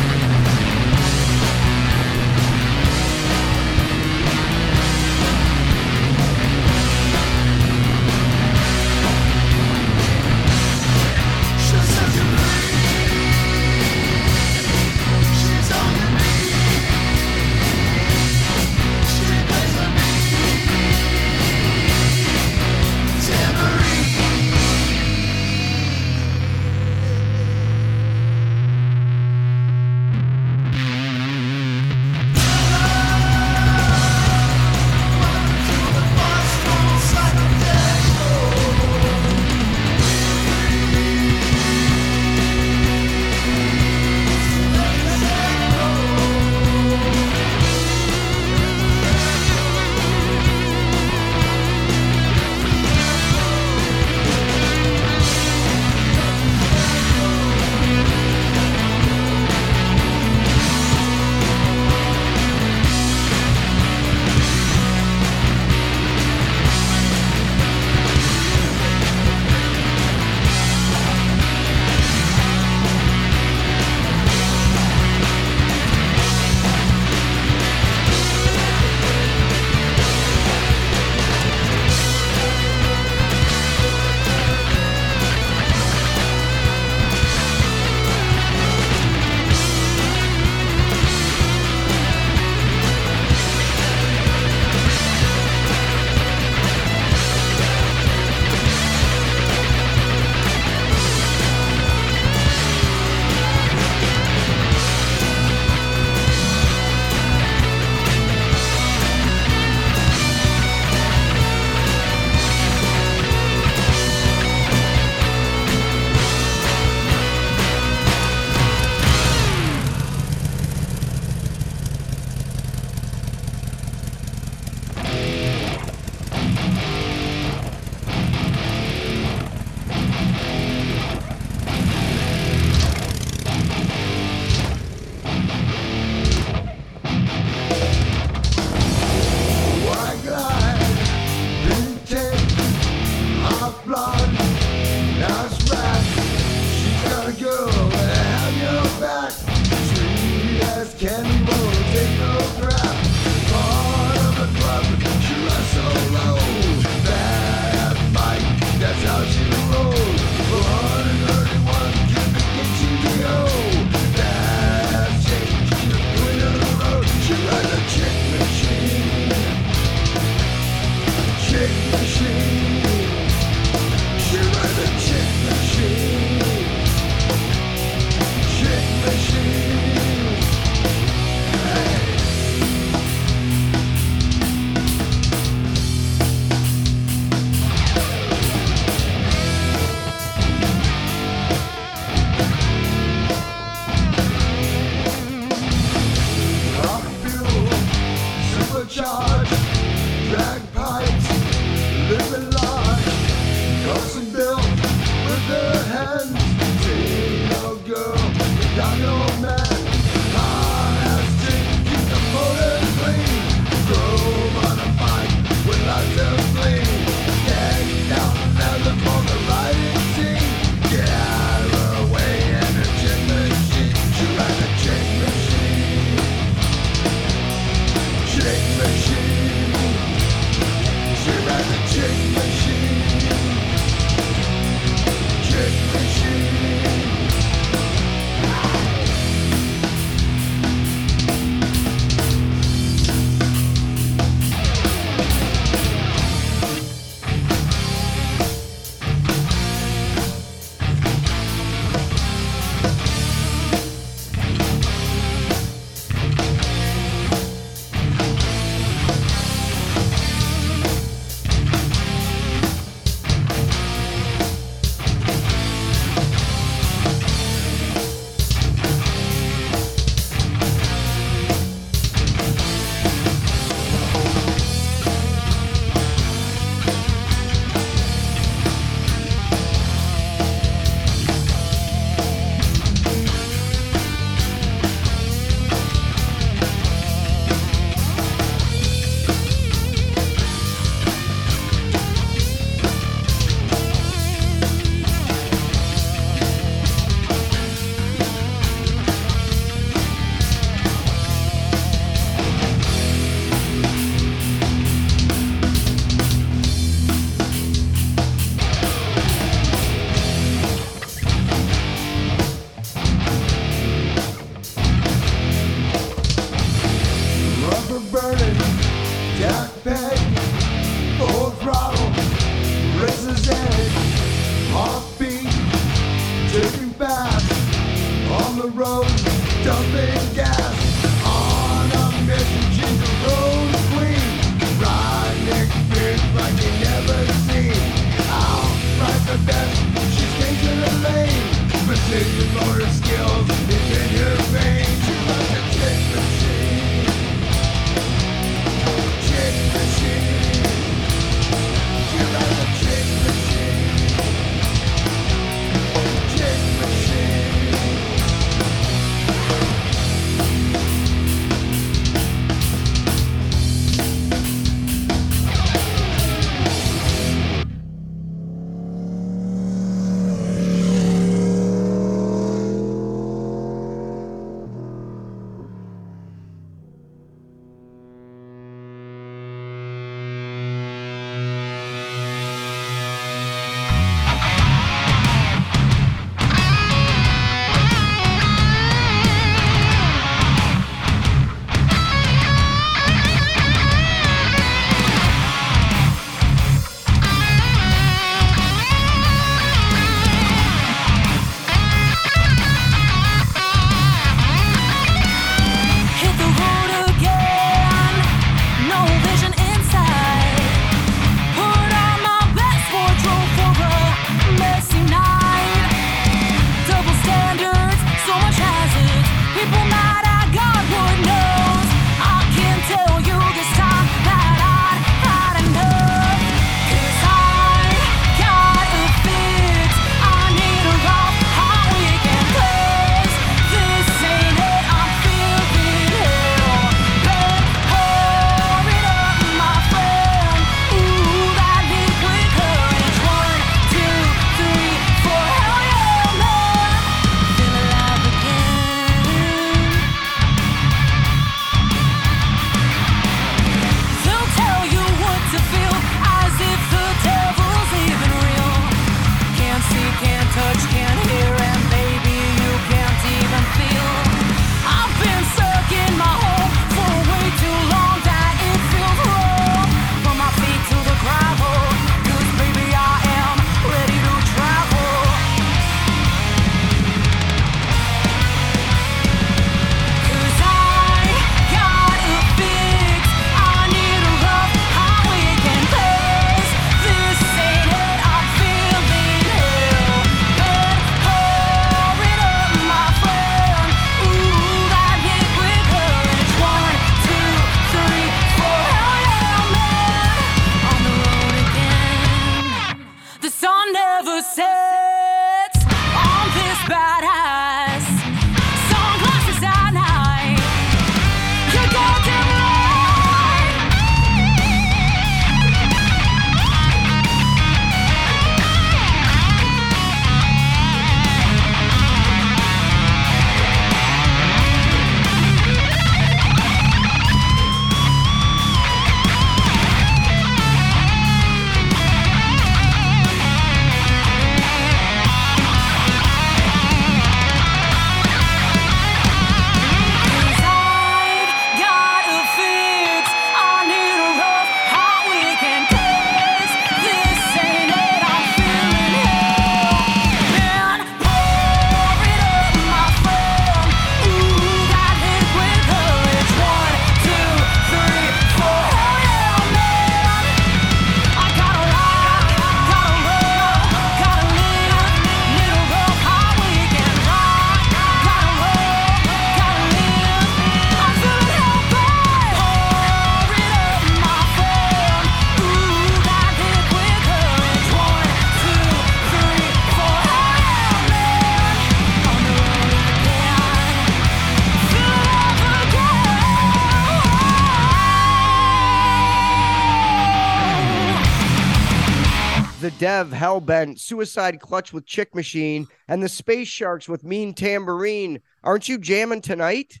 [SPEAKER 2] Dev, Hellbent, Suicide Clutch with Chick Machine, and the Space Sharks with Mean Tambourine. Aren't you jamming tonight?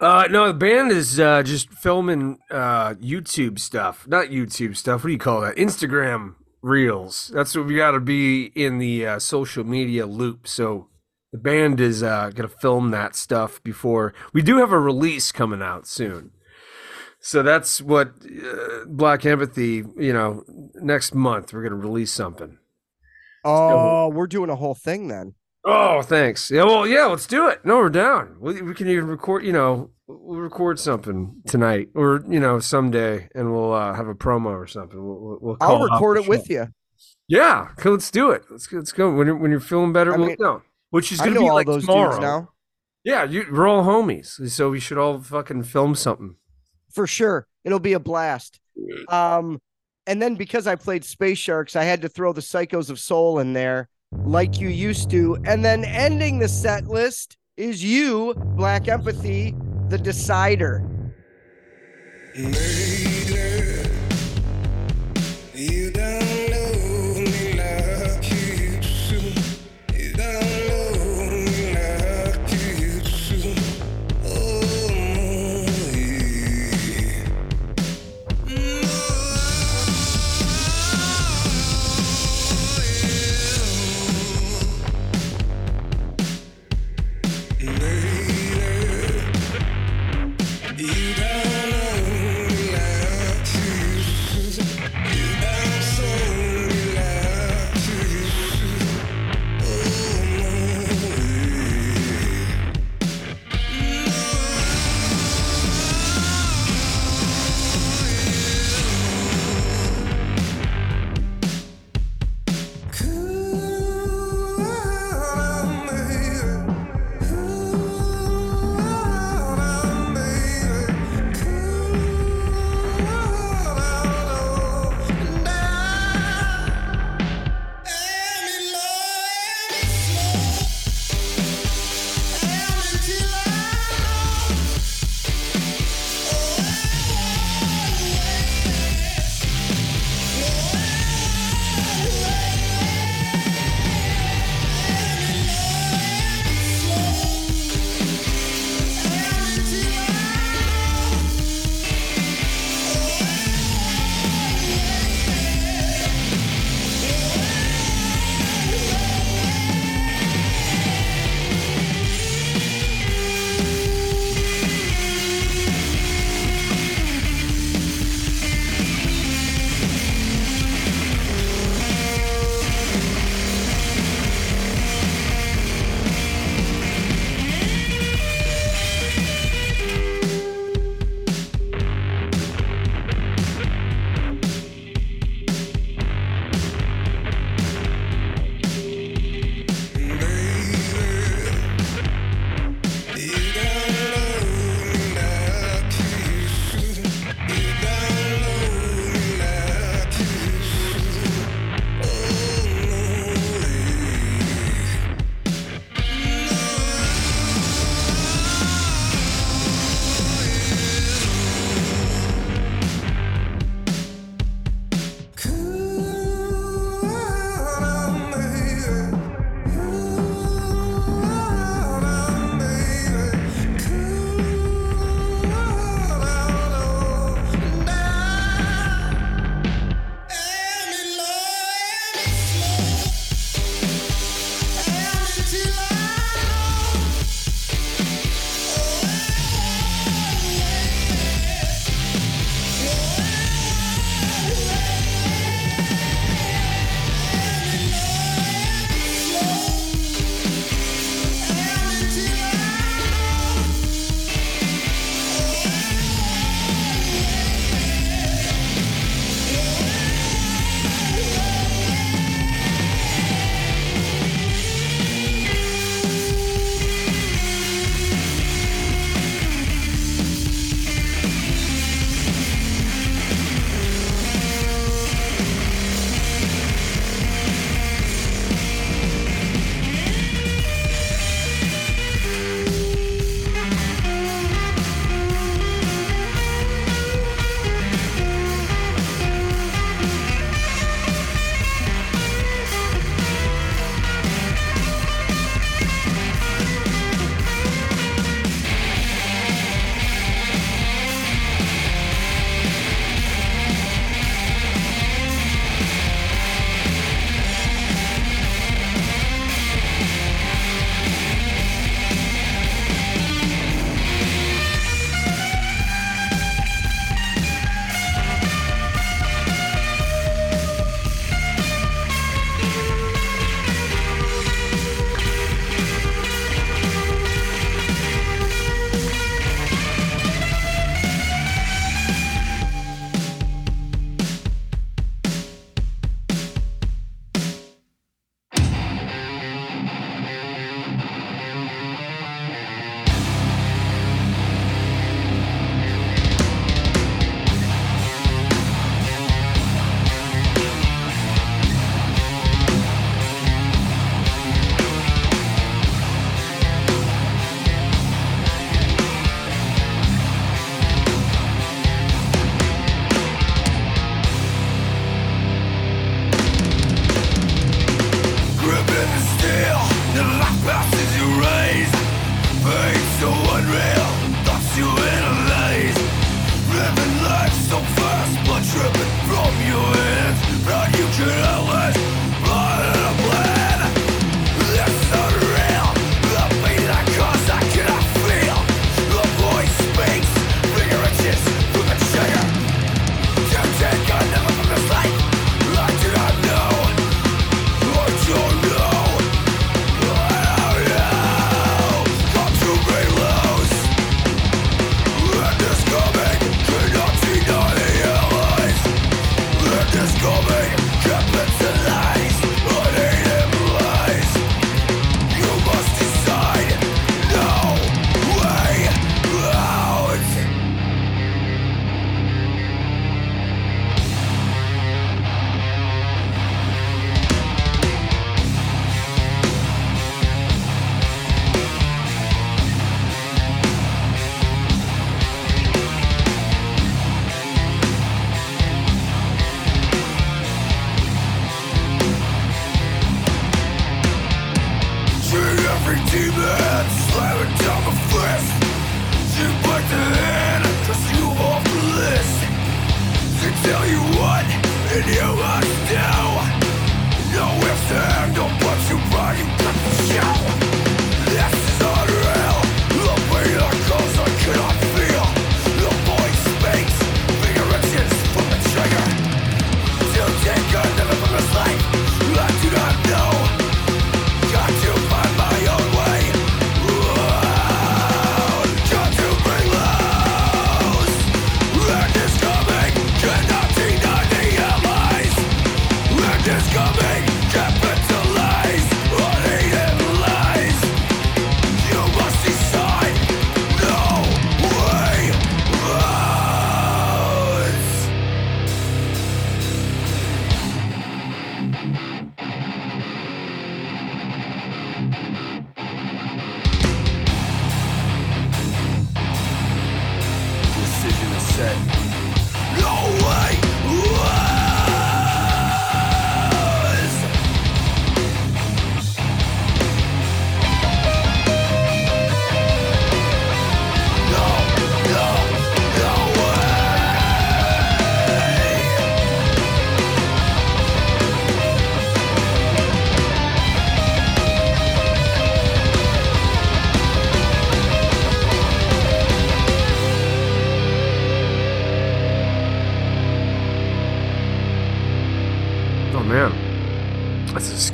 [SPEAKER 1] Uh, no, the band is uh, just filming uh, YouTube stuff. Not YouTube stuff. What do you call that? Instagram reels. That's what we got to be in the uh, social media loop. So the band is uh, going to film that stuff before we do have a release coming out soon. So that's what uh, Black Empathy. You know, next month we're going to release something.
[SPEAKER 2] Oh, we're doing a whole thing then.
[SPEAKER 1] Oh, thanks. Yeah, well, yeah, let's do it. No, we're down. We, we can even record. You know, we'll record something tonight, or you know, someday, and we'll uh, have a promo or something. We'll, we'll,
[SPEAKER 2] I'll record it with you.
[SPEAKER 1] Yeah, let's do it. Let's go. Let's go. When you're, when you're feeling better,
[SPEAKER 2] I
[SPEAKER 1] we'll
[SPEAKER 2] mean,
[SPEAKER 1] go. Which is gonna be
[SPEAKER 2] all
[SPEAKER 1] like
[SPEAKER 2] those
[SPEAKER 1] tomorrow. Yeah, you, we're all homies, so we should all fucking film something.
[SPEAKER 2] For sure. It'll be a blast. Um, and then because I played Space Sharks, I had to throw the Psychos of Soul in there, like you used to. And then ending the set list is you, Black Empathy, the decider.
[SPEAKER 4] You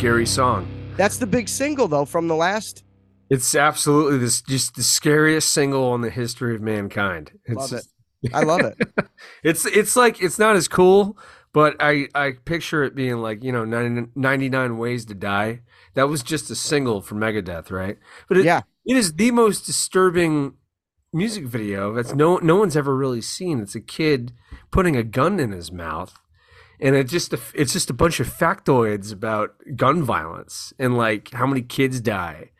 [SPEAKER 1] scary song.
[SPEAKER 2] That's the big single though from the last.
[SPEAKER 1] It's absolutely this just the scariest single in the history of mankind. It's
[SPEAKER 2] Love it. I love it.
[SPEAKER 1] It's it's like it's not as cool, but I I picture it being like you know 90, 99 ways to die. That was just a single for Megadeth, right? But it,
[SPEAKER 2] Yeah.
[SPEAKER 1] it is the most disturbing music video that's no no one's ever really seen. It's a kid putting a gun in his mouth, and it just a, it's just a bunch of factoids about gun violence and like how many kids die.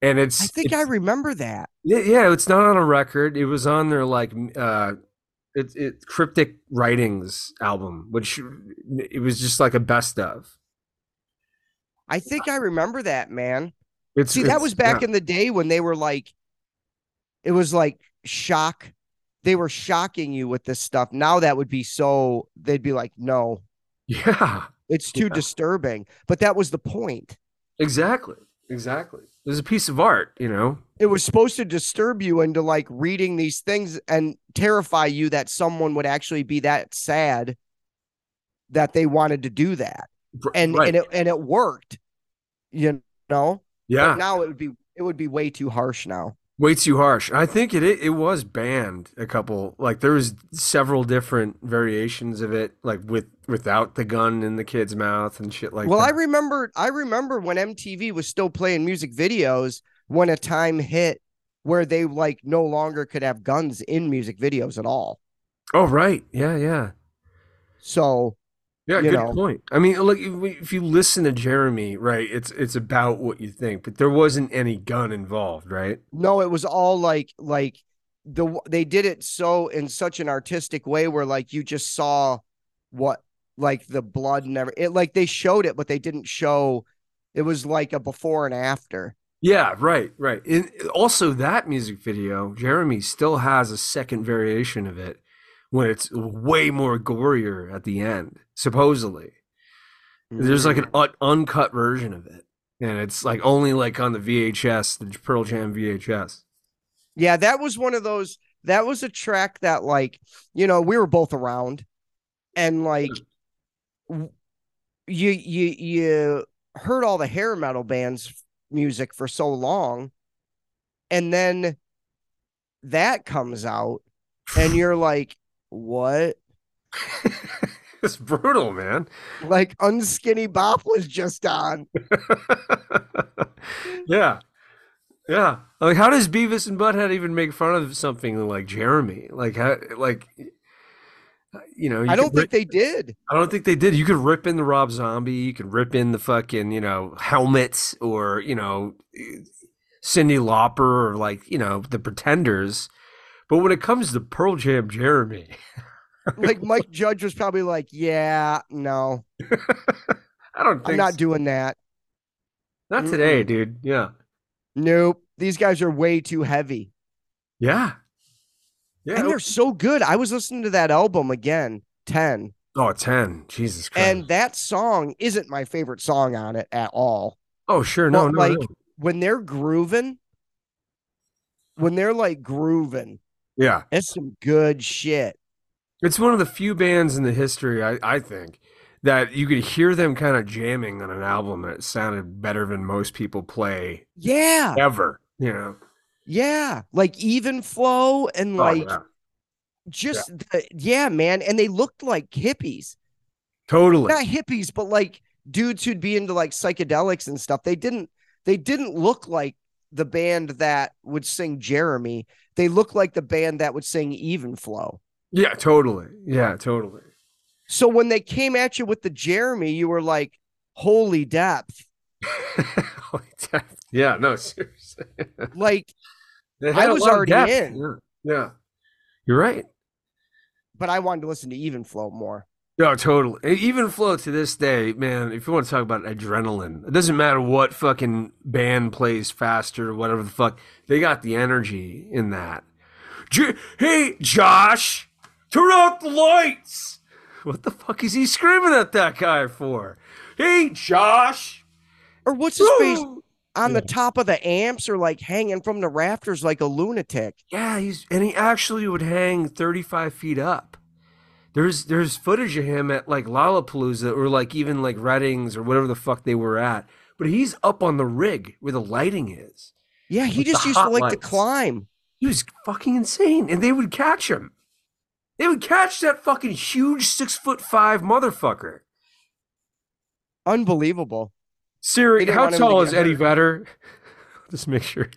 [SPEAKER 1] And it's
[SPEAKER 2] I think
[SPEAKER 1] it's-
[SPEAKER 2] I remember that.
[SPEAKER 1] yeah, it's not on a record. It was on their like uh it, it cryptic writings album, which it was just like a best of.
[SPEAKER 2] I think I remember that, man.
[SPEAKER 1] It's
[SPEAKER 2] See, that was back
[SPEAKER 1] yeah.
[SPEAKER 2] in the day when they were like, it was like shock. They were shocking you with this stuff. Now that would be so, they'd be like, no,
[SPEAKER 1] Yeah,
[SPEAKER 2] it's too
[SPEAKER 1] Yeah.
[SPEAKER 2] disturbing. But that was the point.
[SPEAKER 1] exactly. Exactly. It was a piece of art, you know.
[SPEAKER 2] It was supposed to disturb you into like reading these things and terrify you that someone would actually be that sad that they wanted to do that. And
[SPEAKER 1] right.
[SPEAKER 2] and it and it worked. You know?
[SPEAKER 1] yeah,
[SPEAKER 2] But now it would be it would be way too harsh now.
[SPEAKER 1] Way too harsh. I think it, it was banned a couple like there was several different variations of it like with without the gun in the kid's mouth and shit like
[SPEAKER 2] well, I remember I remember when MTV was still playing music videos when a time hit where they like no longer could have guns in music videos at all.
[SPEAKER 1] oh right. Yeah, yeah.
[SPEAKER 2] So
[SPEAKER 1] Yeah, good
[SPEAKER 2] know.
[SPEAKER 1] point. I mean, look, if, you listen to Jeremy, right, it's it's about what you think, but there wasn't any gun involved, right?
[SPEAKER 2] no, it was all like like the they did it so in such an artistic way where like you just saw what like the blood never it like they showed it, but they didn't show it was like a before and after.
[SPEAKER 1] Yeah, right, right. And also, that music video, Jeremy still has a second variation of it when it's way more gorier at the end, supposedly. There's like an mm. un- uncut version of it, and it's like only like on the VHS, the Pearl Jam VHS.
[SPEAKER 2] Yeah, that was one of those. That was a track that, like, you know, we were both around, and like, you you you heard all the hair metal bands music for so long, and then that comes out, and you're like, what?
[SPEAKER 1] it's brutal, man.
[SPEAKER 2] Like, Unskinny Bop was just on.
[SPEAKER 1] yeah. Yeah. Like how does Beavis and Butthead even make fun of something like Jeremy? Like how like you know, you
[SPEAKER 2] I don't think they did.
[SPEAKER 1] I don't think they did. You could rip in the Rob Zombie, you could rip in the fucking, you know, helmets or, you know, Cyndi Lauper or like, you know, the pretenders. But when it comes to Pearl Jam Jeremy,
[SPEAKER 2] Like, Mike Judge was probably like, yeah, no,
[SPEAKER 1] I don't think
[SPEAKER 2] I'm not
[SPEAKER 1] so.
[SPEAKER 2] doing that.
[SPEAKER 1] not today, dude. Yeah.
[SPEAKER 2] Nope. These guys are way too heavy.
[SPEAKER 1] Yeah. Yeah.
[SPEAKER 2] and they're so good. I was listening to that album again 10.
[SPEAKER 1] Oh, 10. Jesus Christ.
[SPEAKER 2] And that song isn't my favorite song on it at all.
[SPEAKER 1] oh, sure. No,
[SPEAKER 2] But,
[SPEAKER 1] no,
[SPEAKER 2] like
[SPEAKER 1] no.
[SPEAKER 2] when they're grooving, when they're like grooving,
[SPEAKER 1] Yeah.
[SPEAKER 2] it's some good shit.
[SPEAKER 1] It's one of the few bands in the history, I, I think, that you could hear them kind of jamming on an album it sounded better than most people play
[SPEAKER 2] Yeah.
[SPEAKER 1] ever. You know?
[SPEAKER 2] Yeah. Like even flow and
[SPEAKER 1] Oh,
[SPEAKER 2] like
[SPEAKER 1] yeah.
[SPEAKER 2] just the, yeah, man. And they looked like hippies.
[SPEAKER 1] Totally.
[SPEAKER 2] Not hippies, but like dudes who'd be into like psychedelics and stuff. They didn't they didn't look like the band that would sing Jeremy. They looked like the band that would sing Even Flow.
[SPEAKER 1] Yeah, totally. Yeah, totally.
[SPEAKER 2] So when they came at you with the Jeremy, you were like, holy depth.
[SPEAKER 1] Holy depth. yeah, no, seriously.
[SPEAKER 2] Like, I was already
[SPEAKER 1] depth.
[SPEAKER 2] in.
[SPEAKER 1] Yeah. yeah. You're right.
[SPEAKER 2] but I wanted to listen to Even Flow more.
[SPEAKER 1] No, totally. Even flow to this day, man. If you want to talk about adrenaline, it doesn't matter what fucking band plays faster, or whatever the fuck. They got the energy in that. J- hey, Josh, turn out the lights. What the fuck is he screaming at that guy for? Hey, Josh.
[SPEAKER 2] Or what's his face on the top of the amps or like hanging from the rafters like a lunatic?
[SPEAKER 1] Yeah, he's and he actually would hang 35 feet up. There's there's footage of him at like Lollapalooza or like even like Readings or whatever the fuck they were at. But he's up on the rig where the lighting is.
[SPEAKER 2] Yeah, he just used to
[SPEAKER 1] hot
[SPEAKER 2] like to climb.
[SPEAKER 1] He was fucking insane, and they would catch him. They would catch that fucking huge six foot five motherfucker.
[SPEAKER 2] Unbelievable.
[SPEAKER 1] Siri, how
[SPEAKER 2] want him to
[SPEAKER 1] tall is Eddie. Vedder? Just make sure.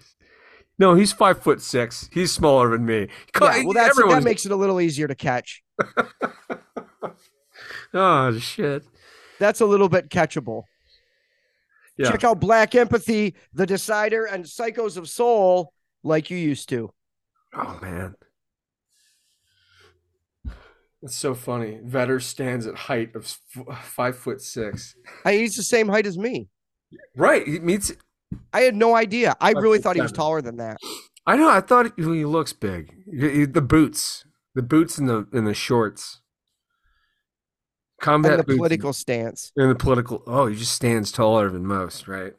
[SPEAKER 1] No, he's five foot six. He's smaller than me.
[SPEAKER 2] Yeah, well, that's that makes it a little easier to catch.
[SPEAKER 1] Oh shit.
[SPEAKER 2] That's a little bit catchable.
[SPEAKER 1] Yeah.
[SPEAKER 2] Check out Black Empathy, The Decider, and Psychos of Soul like you used to.
[SPEAKER 1] Oh man. It's so funny. Vedder stands at height of f- five foot six.
[SPEAKER 2] He's the same height as me.
[SPEAKER 1] Right. He meets.
[SPEAKER 2] I had no idea. I really thought he was taller than that.
[SPEAKER 1] I know. I thought he looks big. He- he- The boots, the boots and the and the shorts. Combat
[SPEAKER 2] And the
[SPEAKER 1] boots
[SPEAKER 2] political stance.
[SPEAKER 1] and the political. Oh, he just stands taller than most. Right.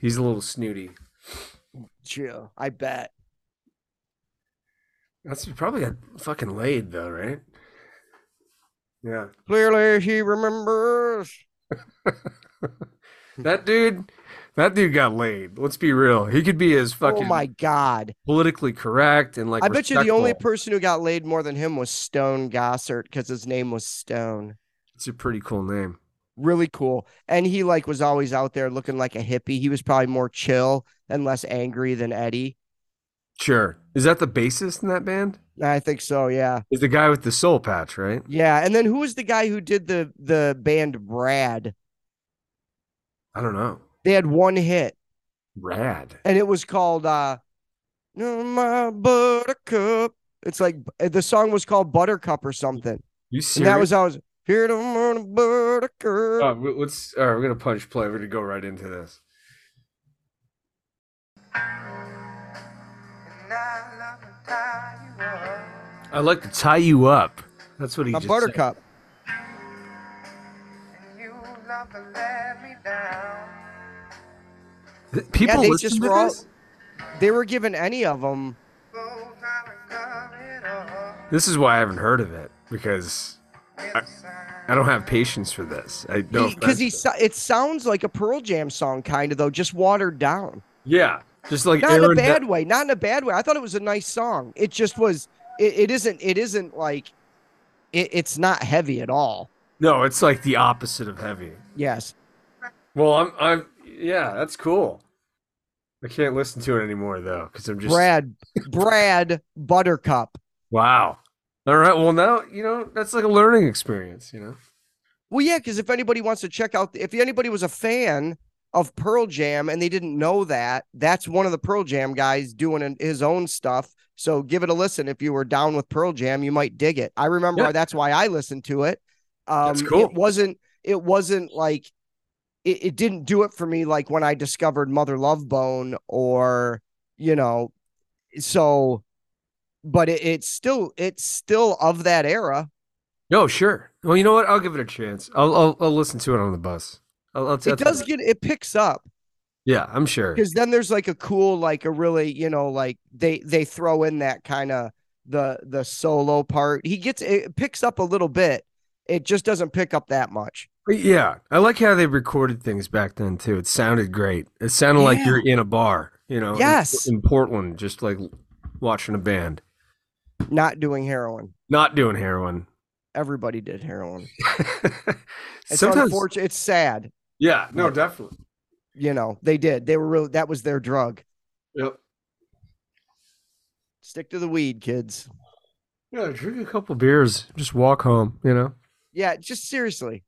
[SPEAKER 1] He's a little snooty.
[SPEAKER 2] Chill. I bet.
[SPEAKER 1] That's probably got fucking laid though, right? Yeah.
[SPEAKER 2] Clearly, he remembers.
[SPEAKER 1] That dude, that dude got laid. Let's be real. He could be as oh fucking
[SPEAKER 2] oh my God.
[SPEAKER 1] politically correct and like.
[SPEAKER 2] I bet you the only person who got laid more than him was Stone Gossard because his name was Stone.
[SPEAKER 1] It's a pretty cool name.
[SPEAKER 2] Really cool. And he like was always out there looking like a hippie. He was probably more chill and less angry than Eddie.
[SPEAKER 1] Sure. Is that the bassist in that band?
[SPEAKER 2] I think so, yeah.
[SPEAKER 1] Is the guy with the soul patch, right?
[SPEAKER 2] Yeah. And then who was the guy who did the the band Brad?
[SPEAKER 1] I don't know.
[SPEAKER 2] They had one hit
[SPEAKER 1] Brad,
[SPEAKER 2] and it was called uh "No, my buttercup. It's like the song was called Buttercup or something.
[SPEAKER 1] You
[SPEAKER 2] And
[SPEAKER 1] serious?
[SPEAKER 2] that was always here to morning buttercup.
[SPEAKER 1] Oh, let's. All right, we're gonna punch play. We're gonna go right into this. I like to tie you up. That's what he
[SPEAKER 2] a
[SPEAKER 1] just
[SPEAKER 2] buttercup.
[SPEAKER 1] Said. People
[SPEAKER 2] they
[SPEAKER 1] listen
[SPEAKER 2] just
[SPEAKER 1] to
[SPEAKER 2] were all-
[SPEAKER 1] this.
[SPEAKER 2] They were given any of them.
[SPEAKER 1] This is why I haven't heard of it because I, I don't have patience for this. I don't
[SPEAKER 2] because he, so- it sounds like a Pearl Jam song, kind of though, just watered down.
[SPEAKER 1] yeah, just like
[SPEAKER 2] Not in a bad
[SPEAKER 1] Da-
[SPEAKER 2] way. Not in a bad way. I thought it was a nice song. It just was. It, it isn't. It isn't like. It, it's not heavy at all.
[SPEAKER 1] No, it's like the opposite of heavy.
[SPEAKER 2] Yes.
[SPEAKER 1] Well, I'm I'm yeah, that's cool. I can't listen to it anymore though because I'm just
[SPEAKER 2] Brad. Brad Buttercup.
[SPEAKER 1] wow. All right, well now you know that's like a learning experience. You know.
[SPEAKER 2] Well, yeah, because if anybody wants to check out, if anybody was a fan of Pearl Jam and they didn't know that, that's one of the Pearl Jam guys doing an- his own stuff. So give it a listen. If you were down with Pearl Jam, you might dig it. I remember
[SPEAKER 1] Yeah.
[SPEAKER 2] that's why I listened to it. Um,
[SPEAKER 1] That's cool.
[SPEAKER 2] It wasn't. It wasn't like. It, it didn't do it for me like when I discovered Mother Love Bone or you know, so. But it, it's still it's still of that era.
[SPEAKER 1] Oh, sure. Well, you know what? I'll give it a chance. I'll I'll, I'll listen to it on the bus.
[SPEAKER 2] It does get it picks up
[SPEAKER 1] Yeah, I'm sure.
[SPEAKER 2] because then there's like a cool, like a really, you know, like they they throw in that kind of the the solo part. He gets it picks up a little bit. It just doesn't pick up that much.
[SPEAKER 1] Yeah, I like how they recorded things back then too. It sounded great. It sounded like you're in a bar, you know, in-
[SPEAKER 2] Yes.
[SPEAKER 1] in, Portland, just like watching a band,
[SPEAKER 2] Not doing heroin.
[SPEAKER 1] not doing heroin.
[SPEAKER 2] Everybody did heroin. It's
[SPEAKER 1] Sometimes,
[SPEAKER 2] unfortunate. It's sad.
[SPEAKER 1] Yeah, no, definitely.
[SPEAKER 2] You know, they did. They were really that was their drug.
[SPEAKER 1] Yep.
[SPEAKER 2] Stick to the weed, kids.
[SPEAKER 1] Yeah, drink a couple beers, just walk home. You know,
[SPEAKER 2] Yeah, just seriously.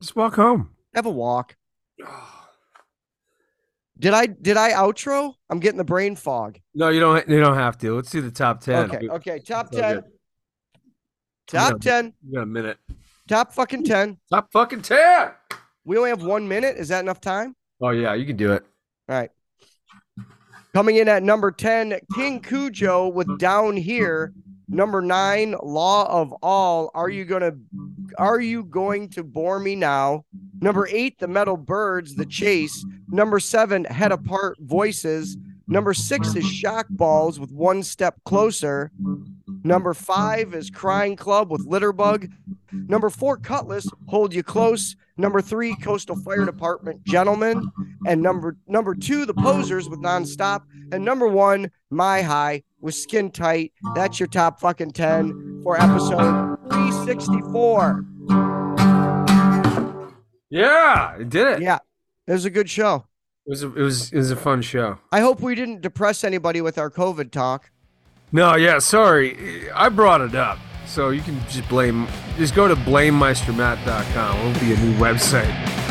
[SPEAKER 1] just walk home.
[SPEAKER 2] Have a walk. Did I did I outro? I'm getting the brain fog.
[SPEAKER 1] No, you don't. You don't have to. Let's do the top ten.
[SPEAKER 2] Okay, okay. Top ten. Top
[SPEAKER 1] Yeah.
[SPEAKER 2] ten.
[SPEAKER 1] You got a minute.
[SPEAKER 2] Top fucking ten.
[SPEAKER 1] Top fucking ten.
[SPEAKER 2] We only have one minute. Is that enough time?
[SPEAKER 1] Oh yeah, you can do it.
[SPEAKER 2] All right. Coming in at number 10, King Cujo with Down Here. Number nine, Law of All. Are you gonna are you going to bore me now? Number eight, The Metal Birds, The Chase. Number seven, Head Apart Voices. Number six is Shock Balls with One Step Closer. Number five is Crying Club with Litterbug. Number four, Cutlass, Hold You Close. Number three, Coastal Fire Department, Gentlemen. And number number two, The Posers with Nonstop. And number one, My High with Skin Tight. That's your top fucking 10 for episode 364.
[SPEAKER 1] Yeah, it did it.
[SPEAKER 2] Yeah, it was a good show.
[SPEAKER 1] It was. A, it was. It was a fun show.
[SPEAKER 2] I hope we didn't depress anybody with our COVID talk.
[SPEAKER 1] No, yeah, sorry. I brought it up. So you can just blame just go to blamemeistermatt.com. It'll be a new website.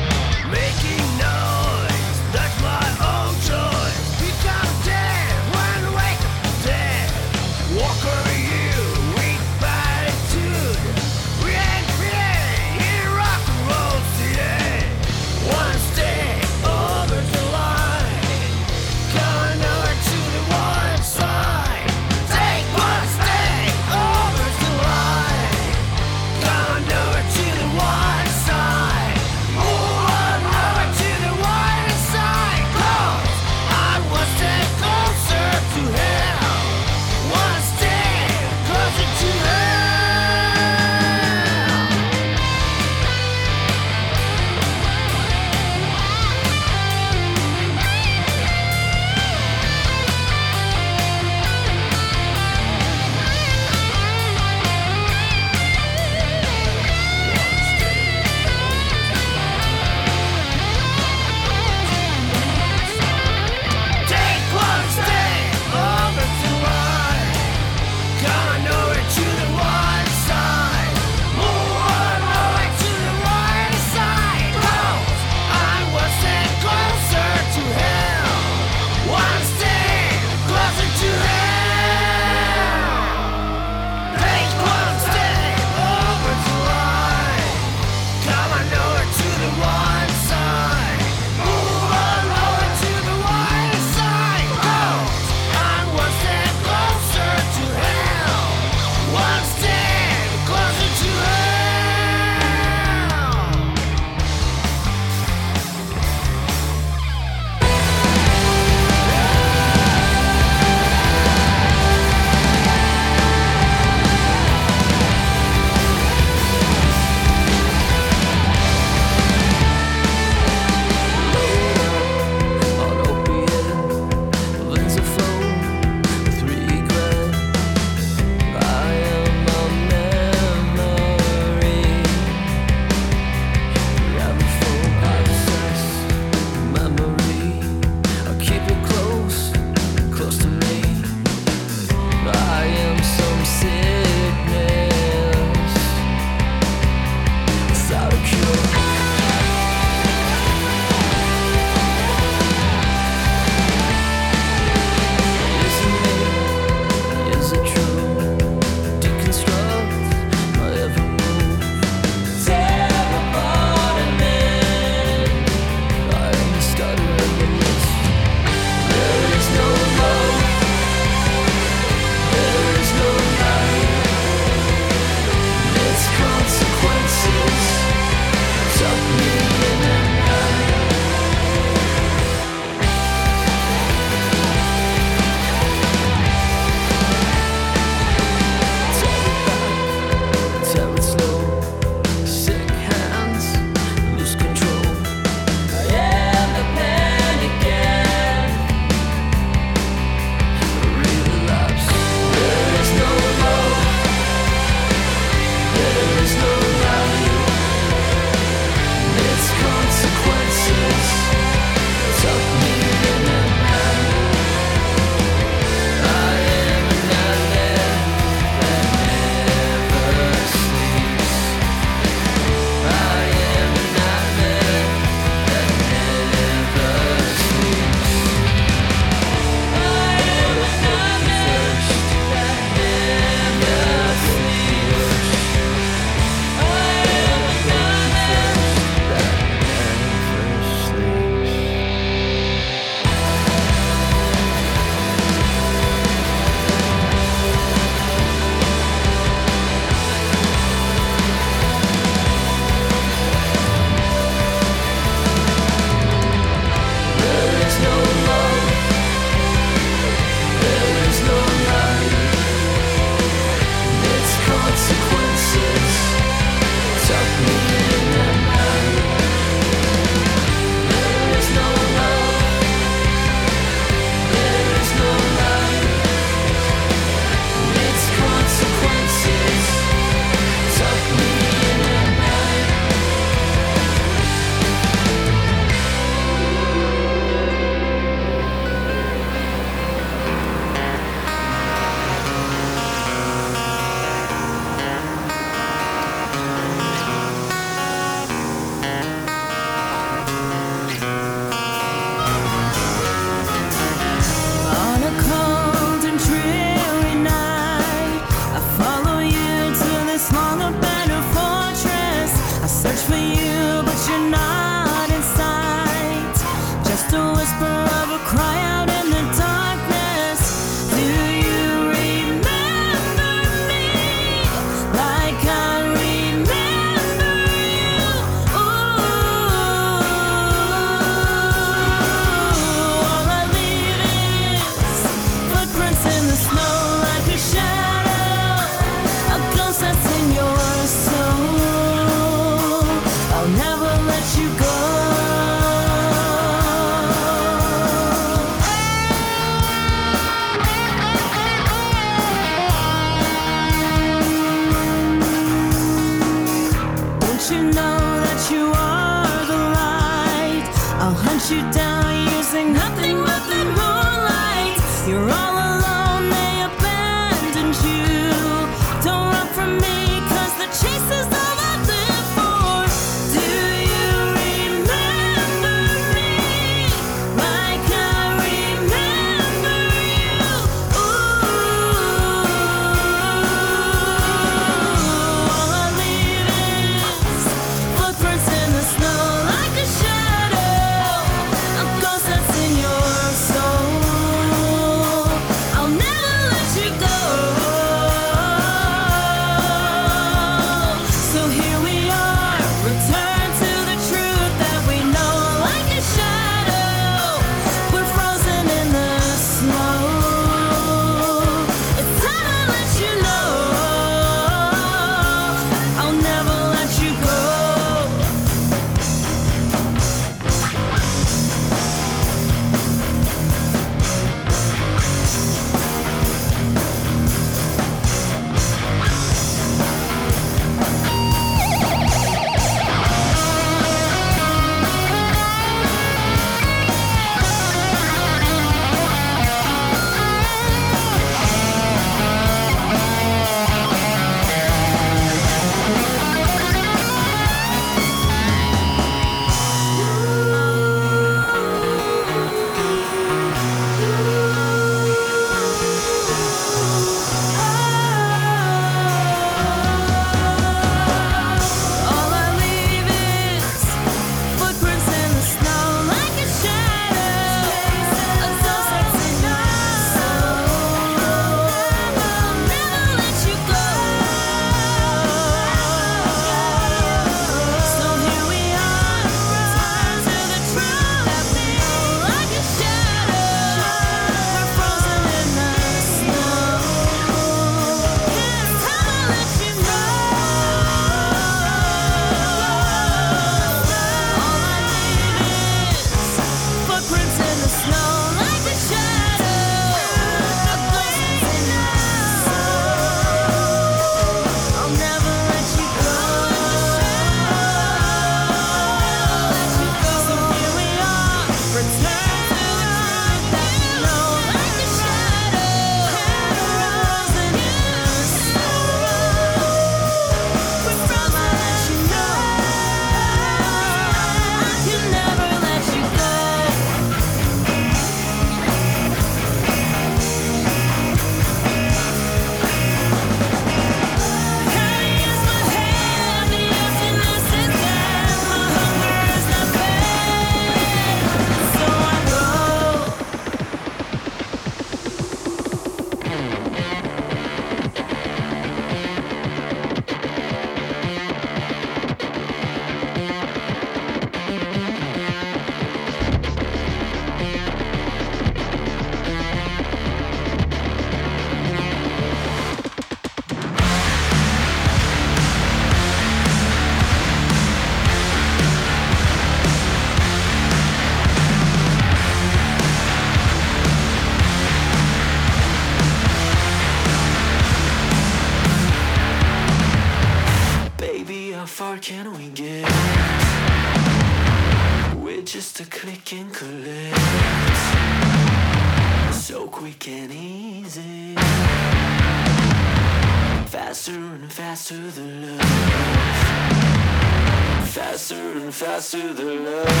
[SPEAKER 5] And faster the love.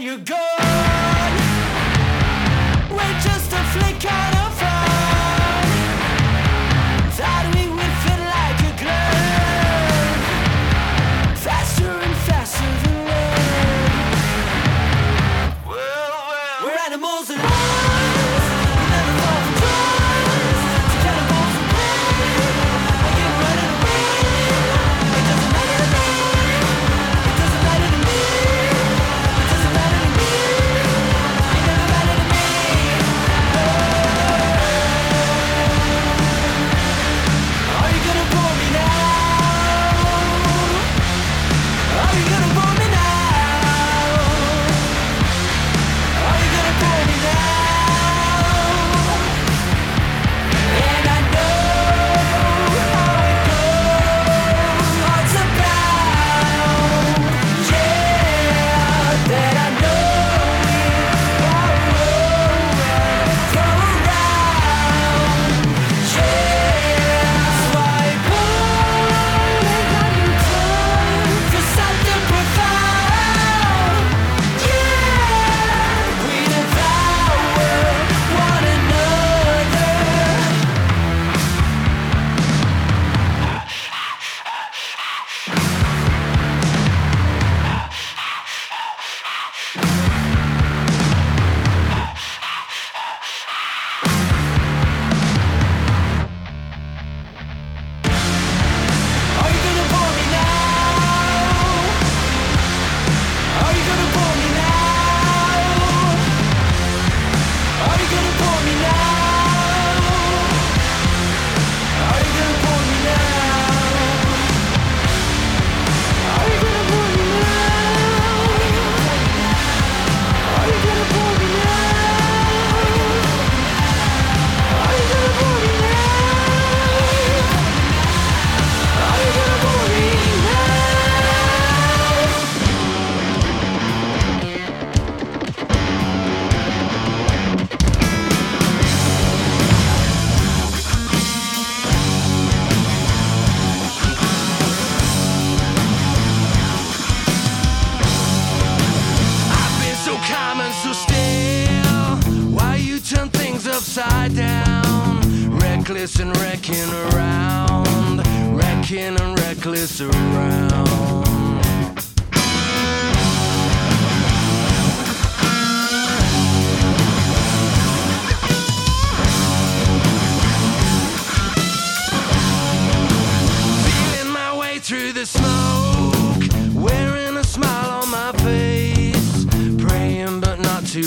[SPEAKER 5] Slip and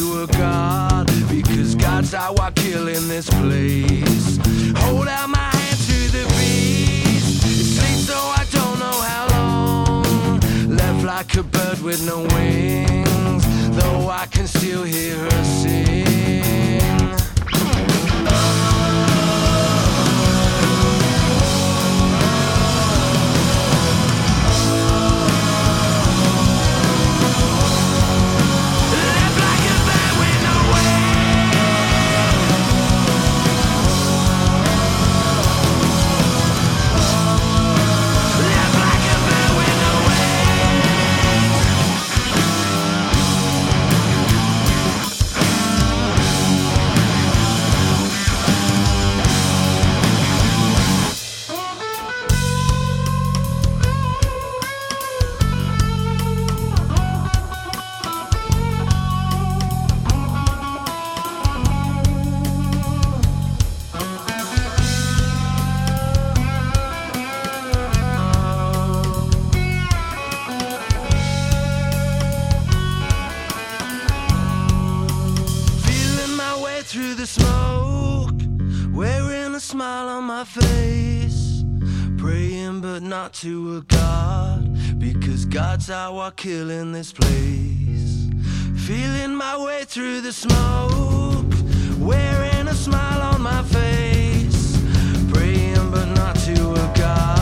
[SPEAKER 5] to
[SPEAKER 6] a god, because God's out while killing this place. Hold out my hand to the beast, it sleeps so I don't know how long, left like a bird with no wings, though I can still hear her sing. Because God's out killing this place. Feeling my way through the smoke, wearing a smile on my face, praying but not to a god.